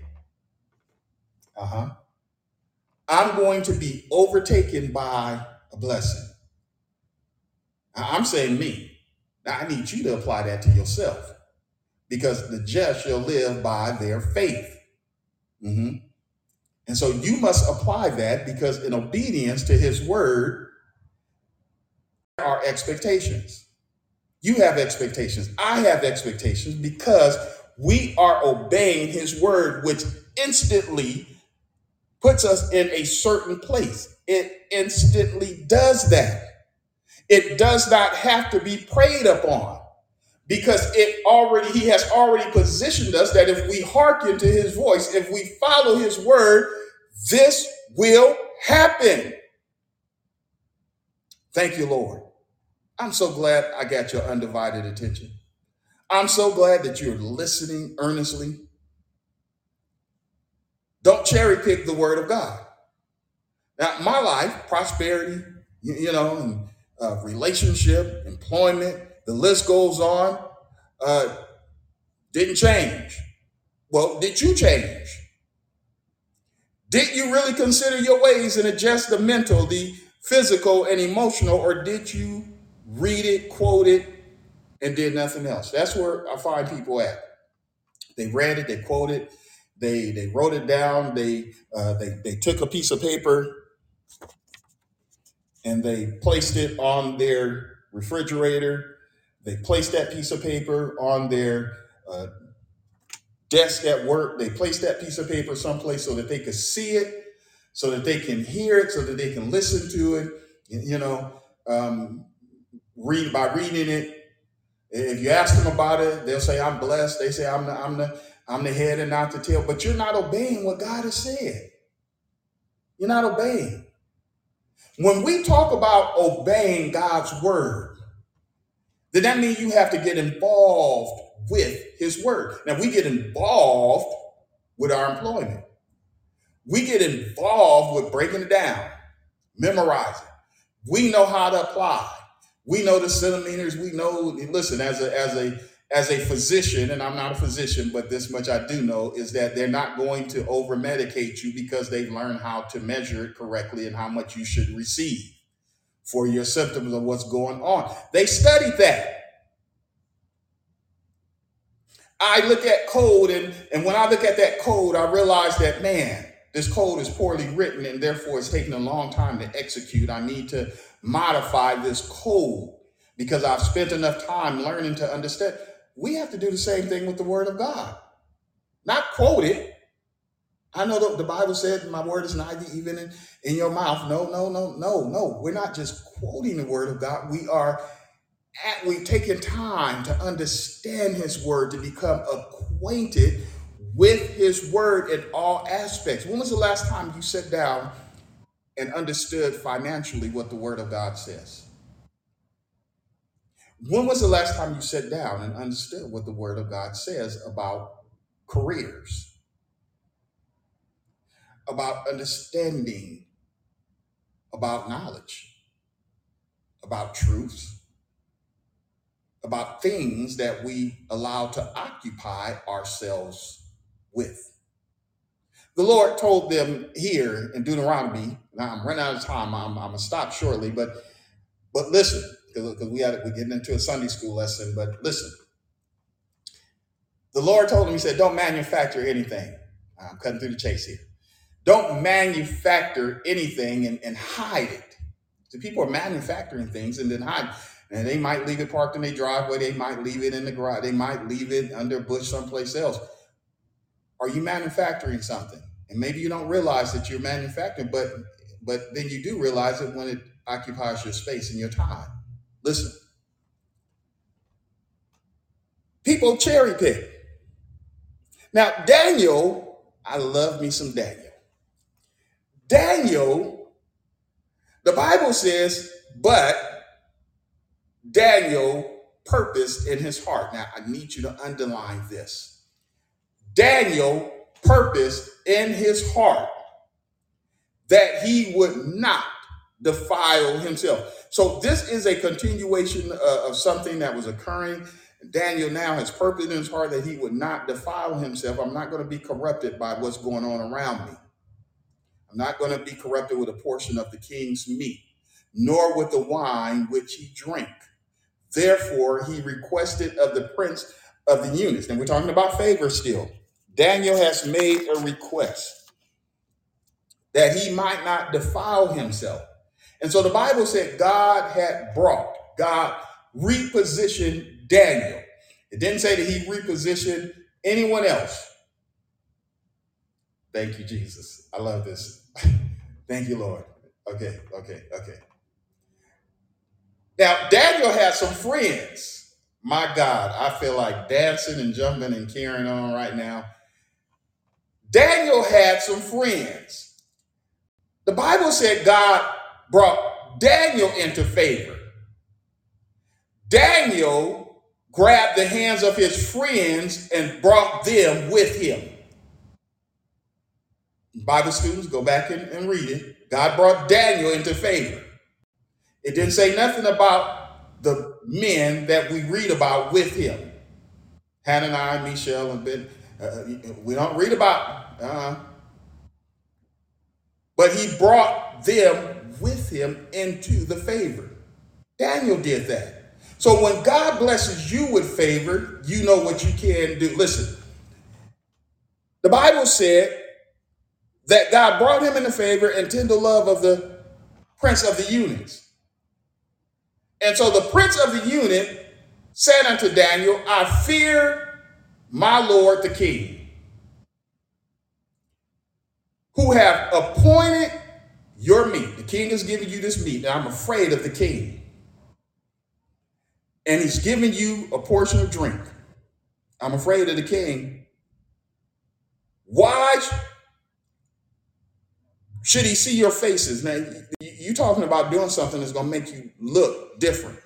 Uh-huh. I'm going to be overtaken by a blessing. I'm saying me. Now I need you to apply that to yourself because the just shall live by their faith. Mhm. And so you must apply that because in obedience to his word are expectations. You have expectations. I have expectations because we are obeying his word, which instantly puts us in a certain place. It instantly does that. It does not have to be prayed upon because it already he has already positioned us that if we hearken to his voice, if we follow his word, this will happen. Thank you, Lord. I'm so glad I got your undivided attention. I'm so glad that you're listening earnestly. Don't cherry pick the word of God. Now, my life, prosperity, you, you know, and uh, relationship, employment, the list goes on, uh, didn't change. Well, did you change? Did you really consider your ways and adjust the mental, the physical, and emotional, or did you read it, quote it, and did nothing else? That's where I find people at. They read it, they quoted, they they wrote it down, they uh, they they took a piece of paper and they placed it on their refrigerator. They placed that piece of paper on their uh, desk at work. They placed that piece of paper someplace so that they could see it, so that they can hear it, so that they can listen to it. You know, um, read by reading it. If you ask them about it, they'll say, "I'm blessed." They say, "I'm the I'm the I'm the head and not the tail." But you're not obeying what God has said. You're not obeying. When we talk about obeying God's word, then that means you have to get involved with his word. Now we get involved with our employment. We get involved with breaking it down, memorizing. We know how to apply. We know the centimeters. We know. Listen, as a as a as a physician, and I'm not a physician, but this much I do know is that they're not going to over medicate you because they've learned how to measure it correctly and how much you should receive for your symptoms of what's going on. They studied that. I look at code, and, and when I look at that code, I realize that, man, this code is poorly written, and therefore it's taking a long time to execute. I need to modify this code because I've spent enough time learning to understand. We have to do the same thing with the Word of God, not quote it. I know the, the Bible said, My word is thee, even in, in your mouth. No, no, no, no, no. We're not just quoting the Word of God. We are at, we've taken time to understand His Word, to become acquainted with His Word in all aspects. When was the last time you sat down and understood financially what the Word of God says? When was the last time you sat down and understood what the Word of God says about careers, about understanding, about knowledge, about truths, about things that we allow to occupy ourselves with? The Lord told them here in Deuteronomy, now I'm running out of time, I'm, I'm going to stop shortly, but But listen, because we had we're getting into a Sunday school lesson. But listen, the Lord told him, He said, "Don't manufacture anything." I'm cutting through the chase here. Don't manufacture anything and, and hide it. So people are manufacturing things and then hide. And they might leave it parked in their driveway. They might leave it in the garage. They might leave it under a bush someplace else. Are you manufacturing something? And maybe you don't realize that you're manufacturing, but but then you do realize it when it occupies your space and your time. Listen, people cherry pick. Now, Daniel, I love me some Daniel. Daniel, the Bible says, but Daniel purposed in his heart. Now, I need you to underline this. Daniel purposed in his heart that he would not defile himself. So, this is a continuation uh, of something that was occurring. Daniel now has purpose in his heart that he would not defile himself. I'm not going to be corrupted by what's going on around me. I'm not going to be corrupted with a portion of the king's meat, nor with the wine which he drank. Therefore, he requested of the prince of the eunuchs. And we're talking about favor still. Daniel has made a request that he might not defile himself. And so the Bible said God had brought, God repositioned Daniel. It didn't say that he repositioned anyone else. Thank you, Jesus. I love this. Thank you, Lord. Okay, okay, okay. Now, Daniel had some friends. My God, I feel like dancing and jumping and carrying on right now. Daniel had some friends. The Bible said God brought Daniel into favor. Daniel grabbed the hands of his friends and brought them with him. Bible students, go back and, and read it. God brought Daniel into favor. It didn't say nothing about the men that we read about with him. Hananiah, Mishael, and Ben. Uh, uh, we don't read about, uh, but he brought them with him into the favor. Daniel did that. So when God blesses you with favor, you know what you can do. Listen, the Bible said that God brought him into favor and tender love of the prince of the eunuchs. And so the prince of the eunuch said unto Daniel, I fear my lord the king, who have appointed your meat. The king has given you this meat, and I'm afraid of the king. And he's giving you a portion of drink. I'm afraid of the king. Why should he see your faces? Now, you talking about doing something that's going to make you look different.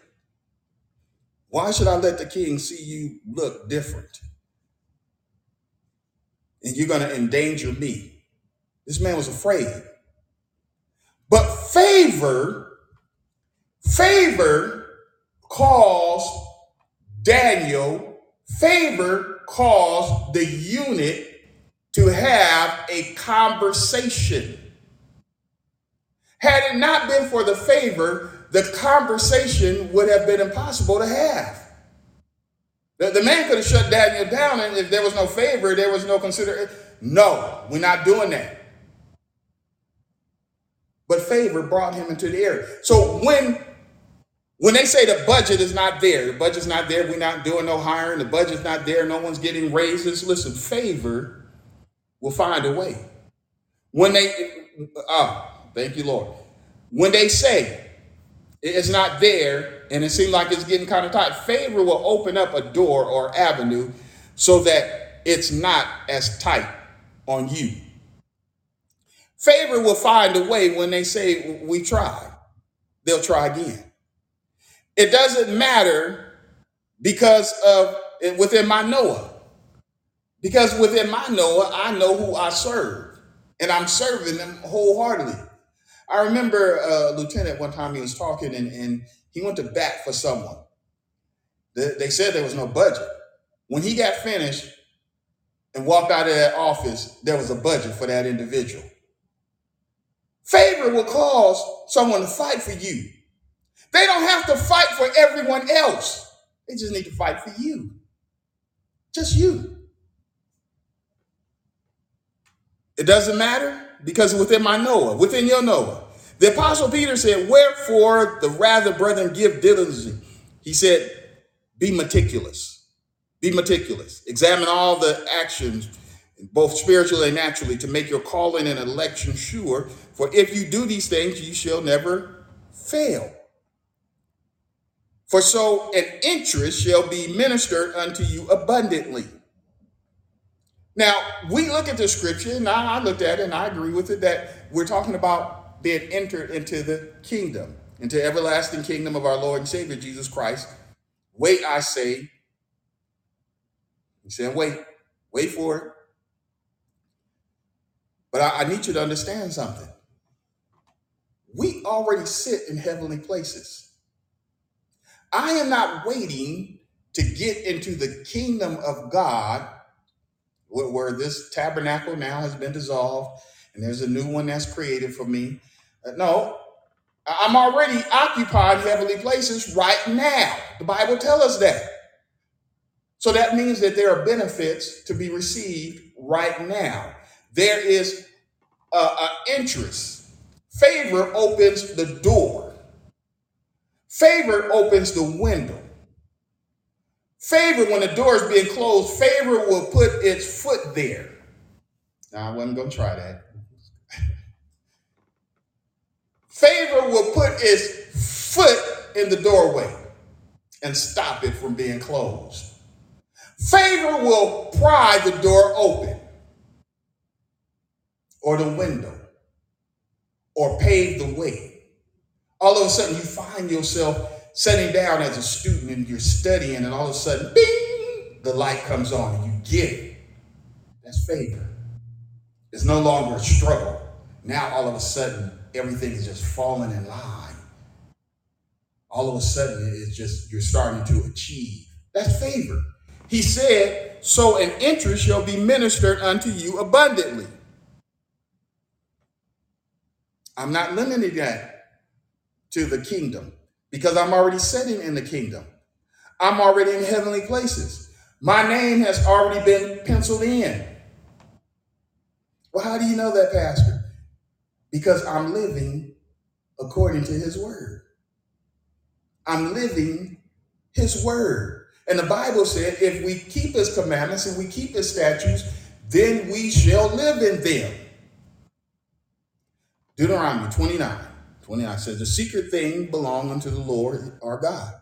Why should I let the king see you look different? And you're going to endanger me. This man was afraid. But favor, favor caused Daniel, favor caused the eunuch to have a conversation. Had it not been for the favor, the conversation would have been impossible to have. The, the man could have shut Daniel down, and if there was no favor, there was no consideration. No, we're not doing that. But favor brought him into the area. So when when they say the budget is not there, the budget's not there, we're not doing no hiring, the budget's not there, no one's getting raises. Listen, favor will find a way. When they, oh, Thank you, Lord. When they say it's not there and it seems like it's getting kind of tight, favor will open up a door or avenue so that it's not as tight on you. Favor will find a way when they say, We tried, they'll try again. It doesn't matter because of within my Noah. Because within my Noah, I know who I serve, and I'm serving them wholeheartedly. I remember uh, Lieutenant one time he was talking and, and he went to bat for someone. They said there was no budget. When he got finished and walked out of that office, there was a budget for that individual. Favor will cause someone to fight for you They don't have to fight for everyone else. They just need to fight for you. Just you. It doesn't matter because within my Noah, within your Noah. The apostle Peter said, Wherefore the rather, brethren, give diligently. He said, Be meticulous. Be meticulous. Examine all the actions, both spiritually and naturally, to make your calling and election sure. For if you do these things, you shall never fail. For so an interest shall be ministered unto you abundantly. Now, we look at the scripture, and I looked at it and I agree with it that we're talking about being entered into the kingdom, into everlasting kingdom of our Lord and Savior Jesus Christ. Wait, I say. He's saying, wait, wait for it. But I, I need you to understand something. We already sit in heavenly places. I am not waiting to get into the kingdom of God where, this tabernacle now has been dissolved and there's a new one that's created for me. Uh, no, I- I'm already occupying heavenly places right now. The Bible tells us that. So that means that there are benefits to be received right now. There is a, a interest. Favor opens the door. Favor opens the window. Favor, when the door is being closed, favor will put its foot there. Now, I wasn't going to try that. Favor will put its foot in the doorway and stop it from being closed. Favor will pry the door open or the window or pave the way. All of a sudden, you find yourself sitting down as a student and you're studying, and all of a sudden, bing, the light comes on and you get it. That's favor. It's no longer a struggle. Now, all of a sudden, everything is just falling in line. All of a sudden, it's just you're starting to achieve. That's favor. He said, So an interest shall be ministered unto you abundantly. I'm not limiting that to the kingdom because I'm already sitting in the kingdom. I'm already in heavenly places. My name has already been penciled in. Well, how do you know that, Pastor? Because I'm living according to his word. I'm living his word. And the Bible said if we keep his commandments and we keep his statutes, then we shall live in them. Deuteronomy 29. 29 says, The secret thing belong unto the Lord our God.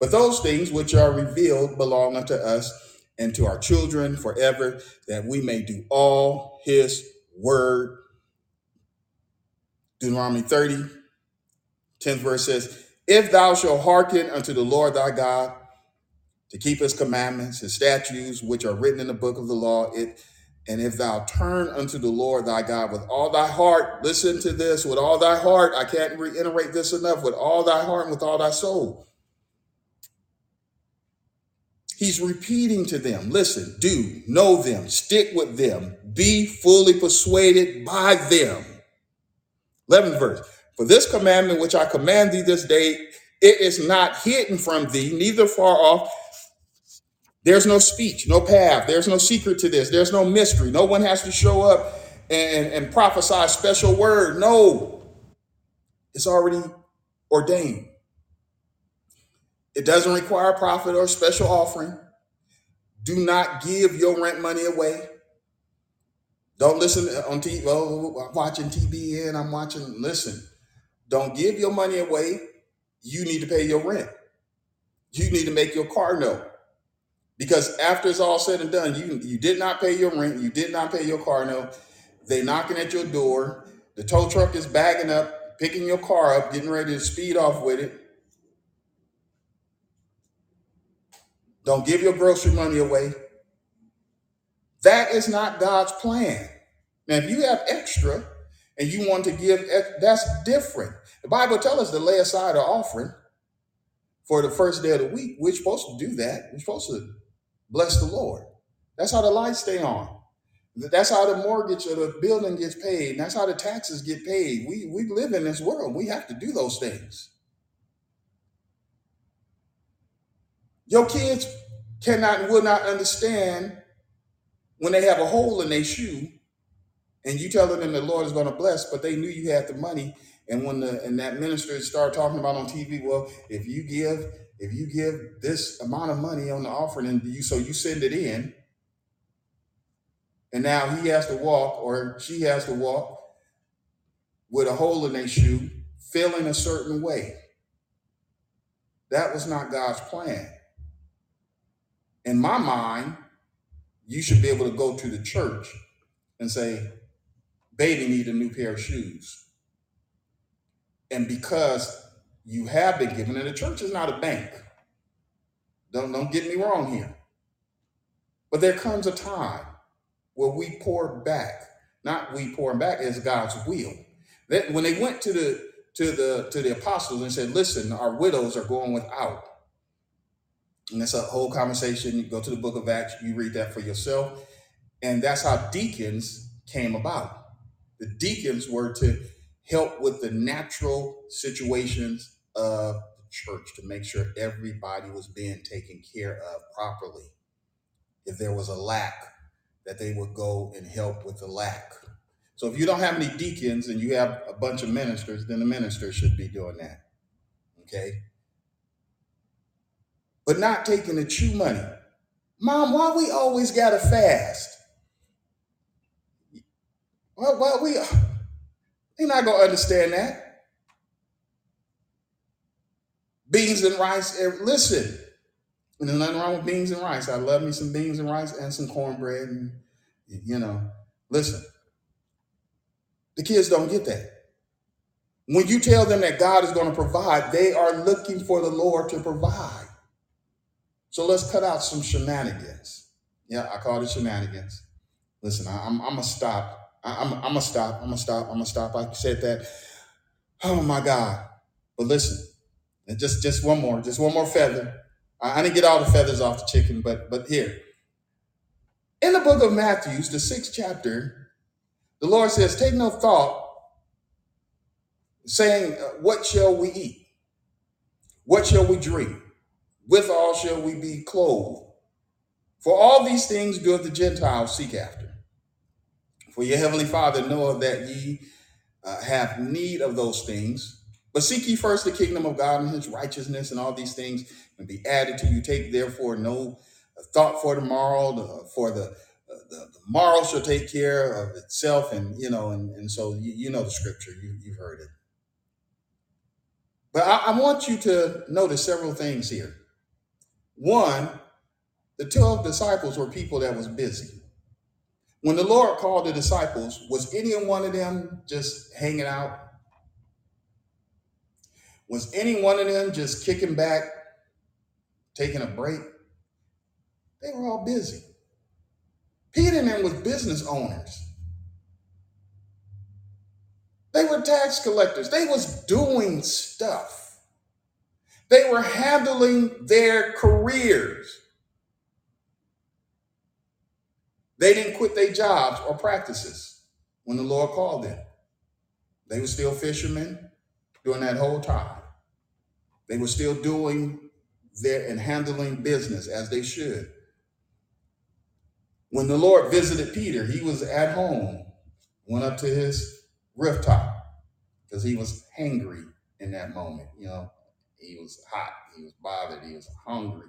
But those things which are revealed belong unto us and to our children forever, that we may do all his word. Deuteronomy 30, 10th verse says, If thou shalt hearken unto the Lord thy God, to keep his commandments, his statutes, which are written in the book of the law, it and if thou turn unto the Lord thy God with all thy heart, listen to this, with all thy heart, I can't reiterate this enough, with all thy heart and with all thy soul. He's repeating to them, listen, do, know them, stick with them, be fully persuaded by them. 11th verse. For this commandment which I command thee this day, it is not hidden from thee, neither far off. There's no speech, no path. There's no secret to this. There's no mystery. No one has to show up and, and prophesy a special word. No, it's already ordained. It doesn't require a prophet or special offering. Do not give your rent money away. Don't listen on TV. Oh, I'm watching TBN. I'm watching. Listen, don't give your money away. You need to pay your rent. You need to make your car note. Because after it's all said and done, you you did not pay your rent, you did not pay your car note. They knocking at your door. The tow truck is bagging up, picking your car up, getting ready to speed off with it. Don't give your grocery money away. That is not God's plan. Now, if you have extra and you want to give, eh, that's different. The Bible tells us to lay aside an offering for the first day of the week. We're supposed to do that. We're supposed to bless the Lord. That's how the lights stay on. That's how the mortgage of the building gets paid. That's how the taxes get paid. We we live in this world. We have to do those things. Your kids cannot and will not understand when they have a hole in their shoe and you telling them the Lord is going to bless, but they knew you had the money. And when the and that minister started talking about on TV, well, if you give if you give this amount of money on the offering and you so you send it in, and now he has to walk or she has to walk with a hole in their shoe, feeling a certain way. That was not God's plan. In my mind, you should be able to go to the church and say, baby need a new pair of shoes. And because you have been given, and the church is not a bank. Don't, don't get me wrong here. But there comes a time where we pour back. Not we pour back as God's will. That when they went to the to the to the apostles and said, listen, our widows are going without. And that's a whole conversation. You go to the book of Acts, you read that for yourself. And that's how deacons came about. The deacons were to help with the natural situations of the church to make sure everybody was being taken care of properly. If there was a lack, that they would go and help with the lack. So if you don't have any deacons and you have a bunch of ministers, then the minister should be doing that. Okay? But not taking the true money. Mom, why we always gotta fast? Well, well, we they're not gonna understand that. Beans and rice. eh, Listen, and there's nothing wrong with beans and rice. I love me some beans and rice and some cornbread, and you know. Listen, the kids don't get that. When you tell them that God is going to provide, they are looking for the Lord to provide. So let's cut out some shenanigans. Yeah, I call it shenanigans. Listen, I, I'm, I'm gonna stop. I, I'm gonna stop. I'm gonna stop. I'm gonna stop. I said that. Oh my God! But listen, and just just one more, just one more feather. I, I didn't get all the feathers off the chicken, but but here in the book of Matthew's, the sixth chapter, the Lord says, "Take no thought, saying, uh, What shall we eat? What shall we drink? Withal shall we be clothed? For all these things do the Gentiles seek after. For your heavenly Father knoweth that ye uh, have need of those things. But seek ye first the kingdom of God and his righteousness, and all these things will be added to you. Take therefore no thought for tomorrow, for the, uh, the, the morrow shall take care of itself. And, you know, and, and so you, you know the scripture, you, you've heard it. But I, I want you to notice several things here. One, the 12 disciples were people that was busy. When the Lord called the disciples, was any one of them just hanging out? Was any one of them just kicking back, taking a break? They were all busy. Peter and them was business owners. They were tax collectors. They was doing stuff. They were handling their careers. They didn't quit their jobs or practices when the Lord called them. They were still fishermen during that whole time. They were still doing their and handling business as they should. When the Lord visited Peter, he was at home, went up to his rooftop because he was hangry in that moment. You know, he was hot, he was bothered, he was hungry,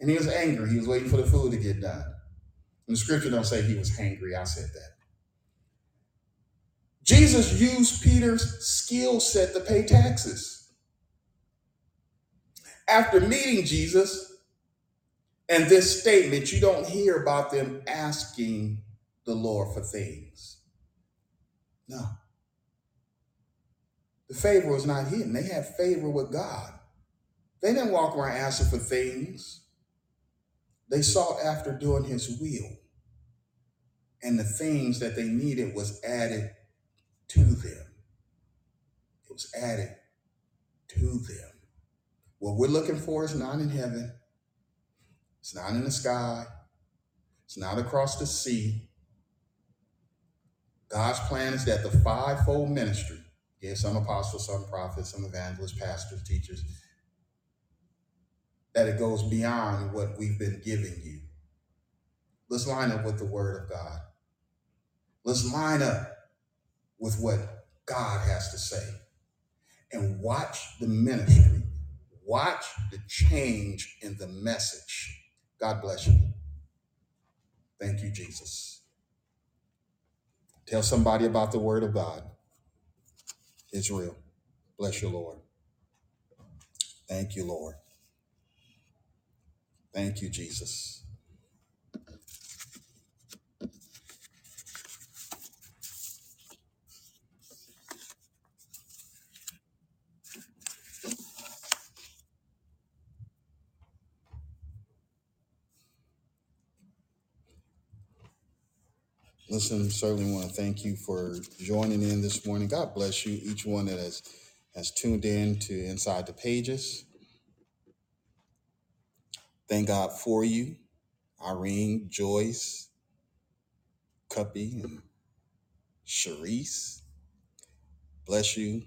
and he was angry. He was waiting for the food to get done. And the scripture don't say he was hangry. I said that. Jesus used Peter's skill set to pay taxes. After meeting Jesus and this statement, you don't hear about them asking the Lord for things. No, the favor was not hidden. They had favor with God. They didn't walk around asking for things. They sought after doing his will. And the things that they needed was added to them. It was added to them. What we're looking for is not in heaven. It's not in the sky. It's not across the sea. God's plan is that the fivefold ministry, yeah, some apostles, some prophets, some evangelists, pastors, teachers, that it goes beyond what we've been giving you. Let's line up with the word of God. Let's line up with what God has to say and watch the ministry. Watch the change in the message. God bless you. Thank you, Jesus. Tell somebody about the word of God. It's real. Bless you, Lord. Thank you, Lord. Thank you, Jesus. Listen, certainly want to thank you for joining in this morning. God bless you, each one that has has tuned in to Inside the Pages. Thank God for you, Irene, Joyce, Cuppy, and Sharice. Bless you.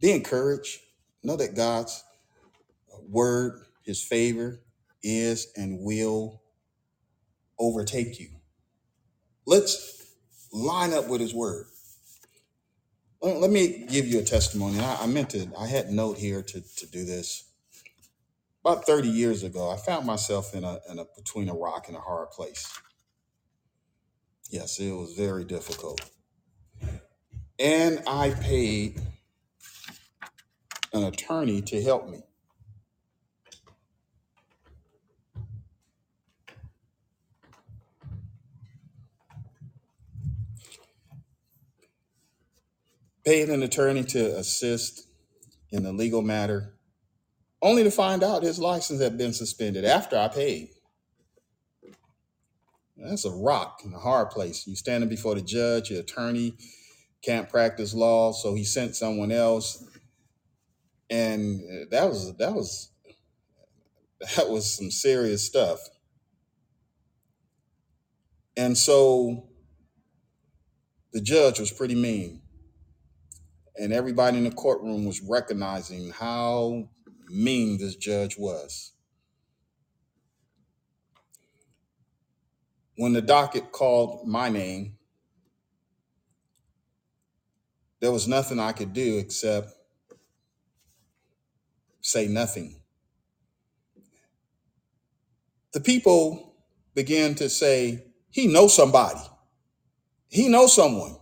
Be encouraged. Know that God's word, his favor, is and will overtake you. Let's line up with his word. Let me give you a testimony. I, I meant to, I had note here to, to do this. About 30 years ago, I found myself in a, in a between a rock and a hard place. Yes, it was very difficult. And I paid an attorney to help me. Paid an attorney to assist in a legal matter, only to find out his license had been suspended after I paid. That's a rock in a hard place. You're standing before the judge, your attorney can't practice law, so he sent someone else, and that was that was that was some serious stuff. And so the judge was pretty mean, and everybody in the courtroom was recognizing how mean this judge was. When the docket called my name, there was nothing I could do except say nothing. The people began to say, "He knows somebody. He knows someone."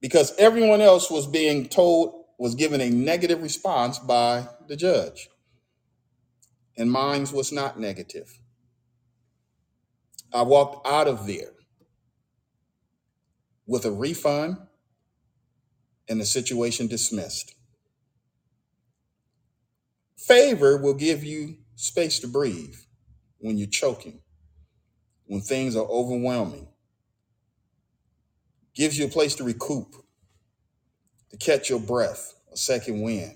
Because everyone else was being told was given a negative response by the judge. And mine was not negative. I walked out of there with a refund and the situation dismissed. Favor will give you space to breathe when you're choking when things are overwhelming gives you a place to recoup to catch your breath a second wind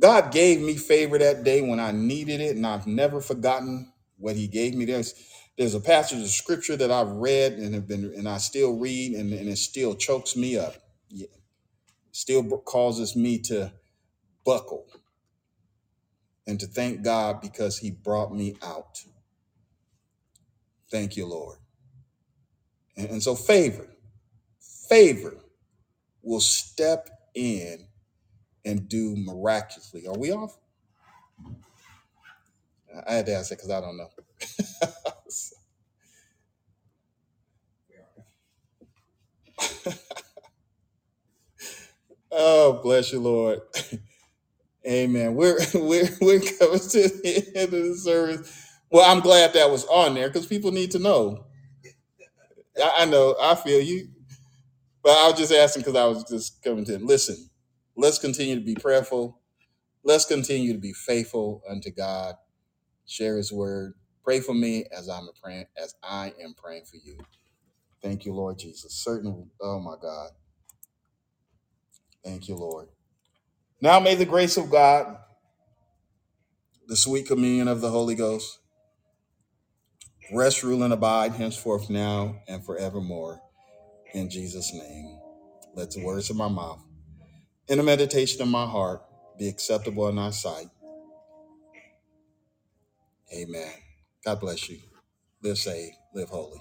God gave me favor that day when I needed it, and I've never forgotten what He gave me. There's there's a passage of scripture that I've read and have been and I still read, and, and it still chokes me up. Yeah, still causes me to buckle and to thank God because He brought me out. Thank you, Lord. And, and so favor, favor will step in and do miraculously. Are we off? I had to ask that because I don't know. oh, bless you, Lord. Amen. We're we're we're coming to the end of the service. Well, I'm glad that was on there because people need to know. I, I know. I feel you, but I was just asking because I was just coming to him. listen. Let's continue to be prayerful. Let's continue to be faithful unto God. Share His word. Pray for me as I'm praying as I am praying for you. Thank you, Lord Jesus. Certain. Oh my God. Thank you, Lord. Now may the grace of God, the sweet communion of the Holy Ghost, rest, rule, and abide henceforth now and forevermore. In Jesus' name. Let the words of my mouth and the meditation of my heart be acceptable in thy sight. Amen. God bless you. Live saved, live holy.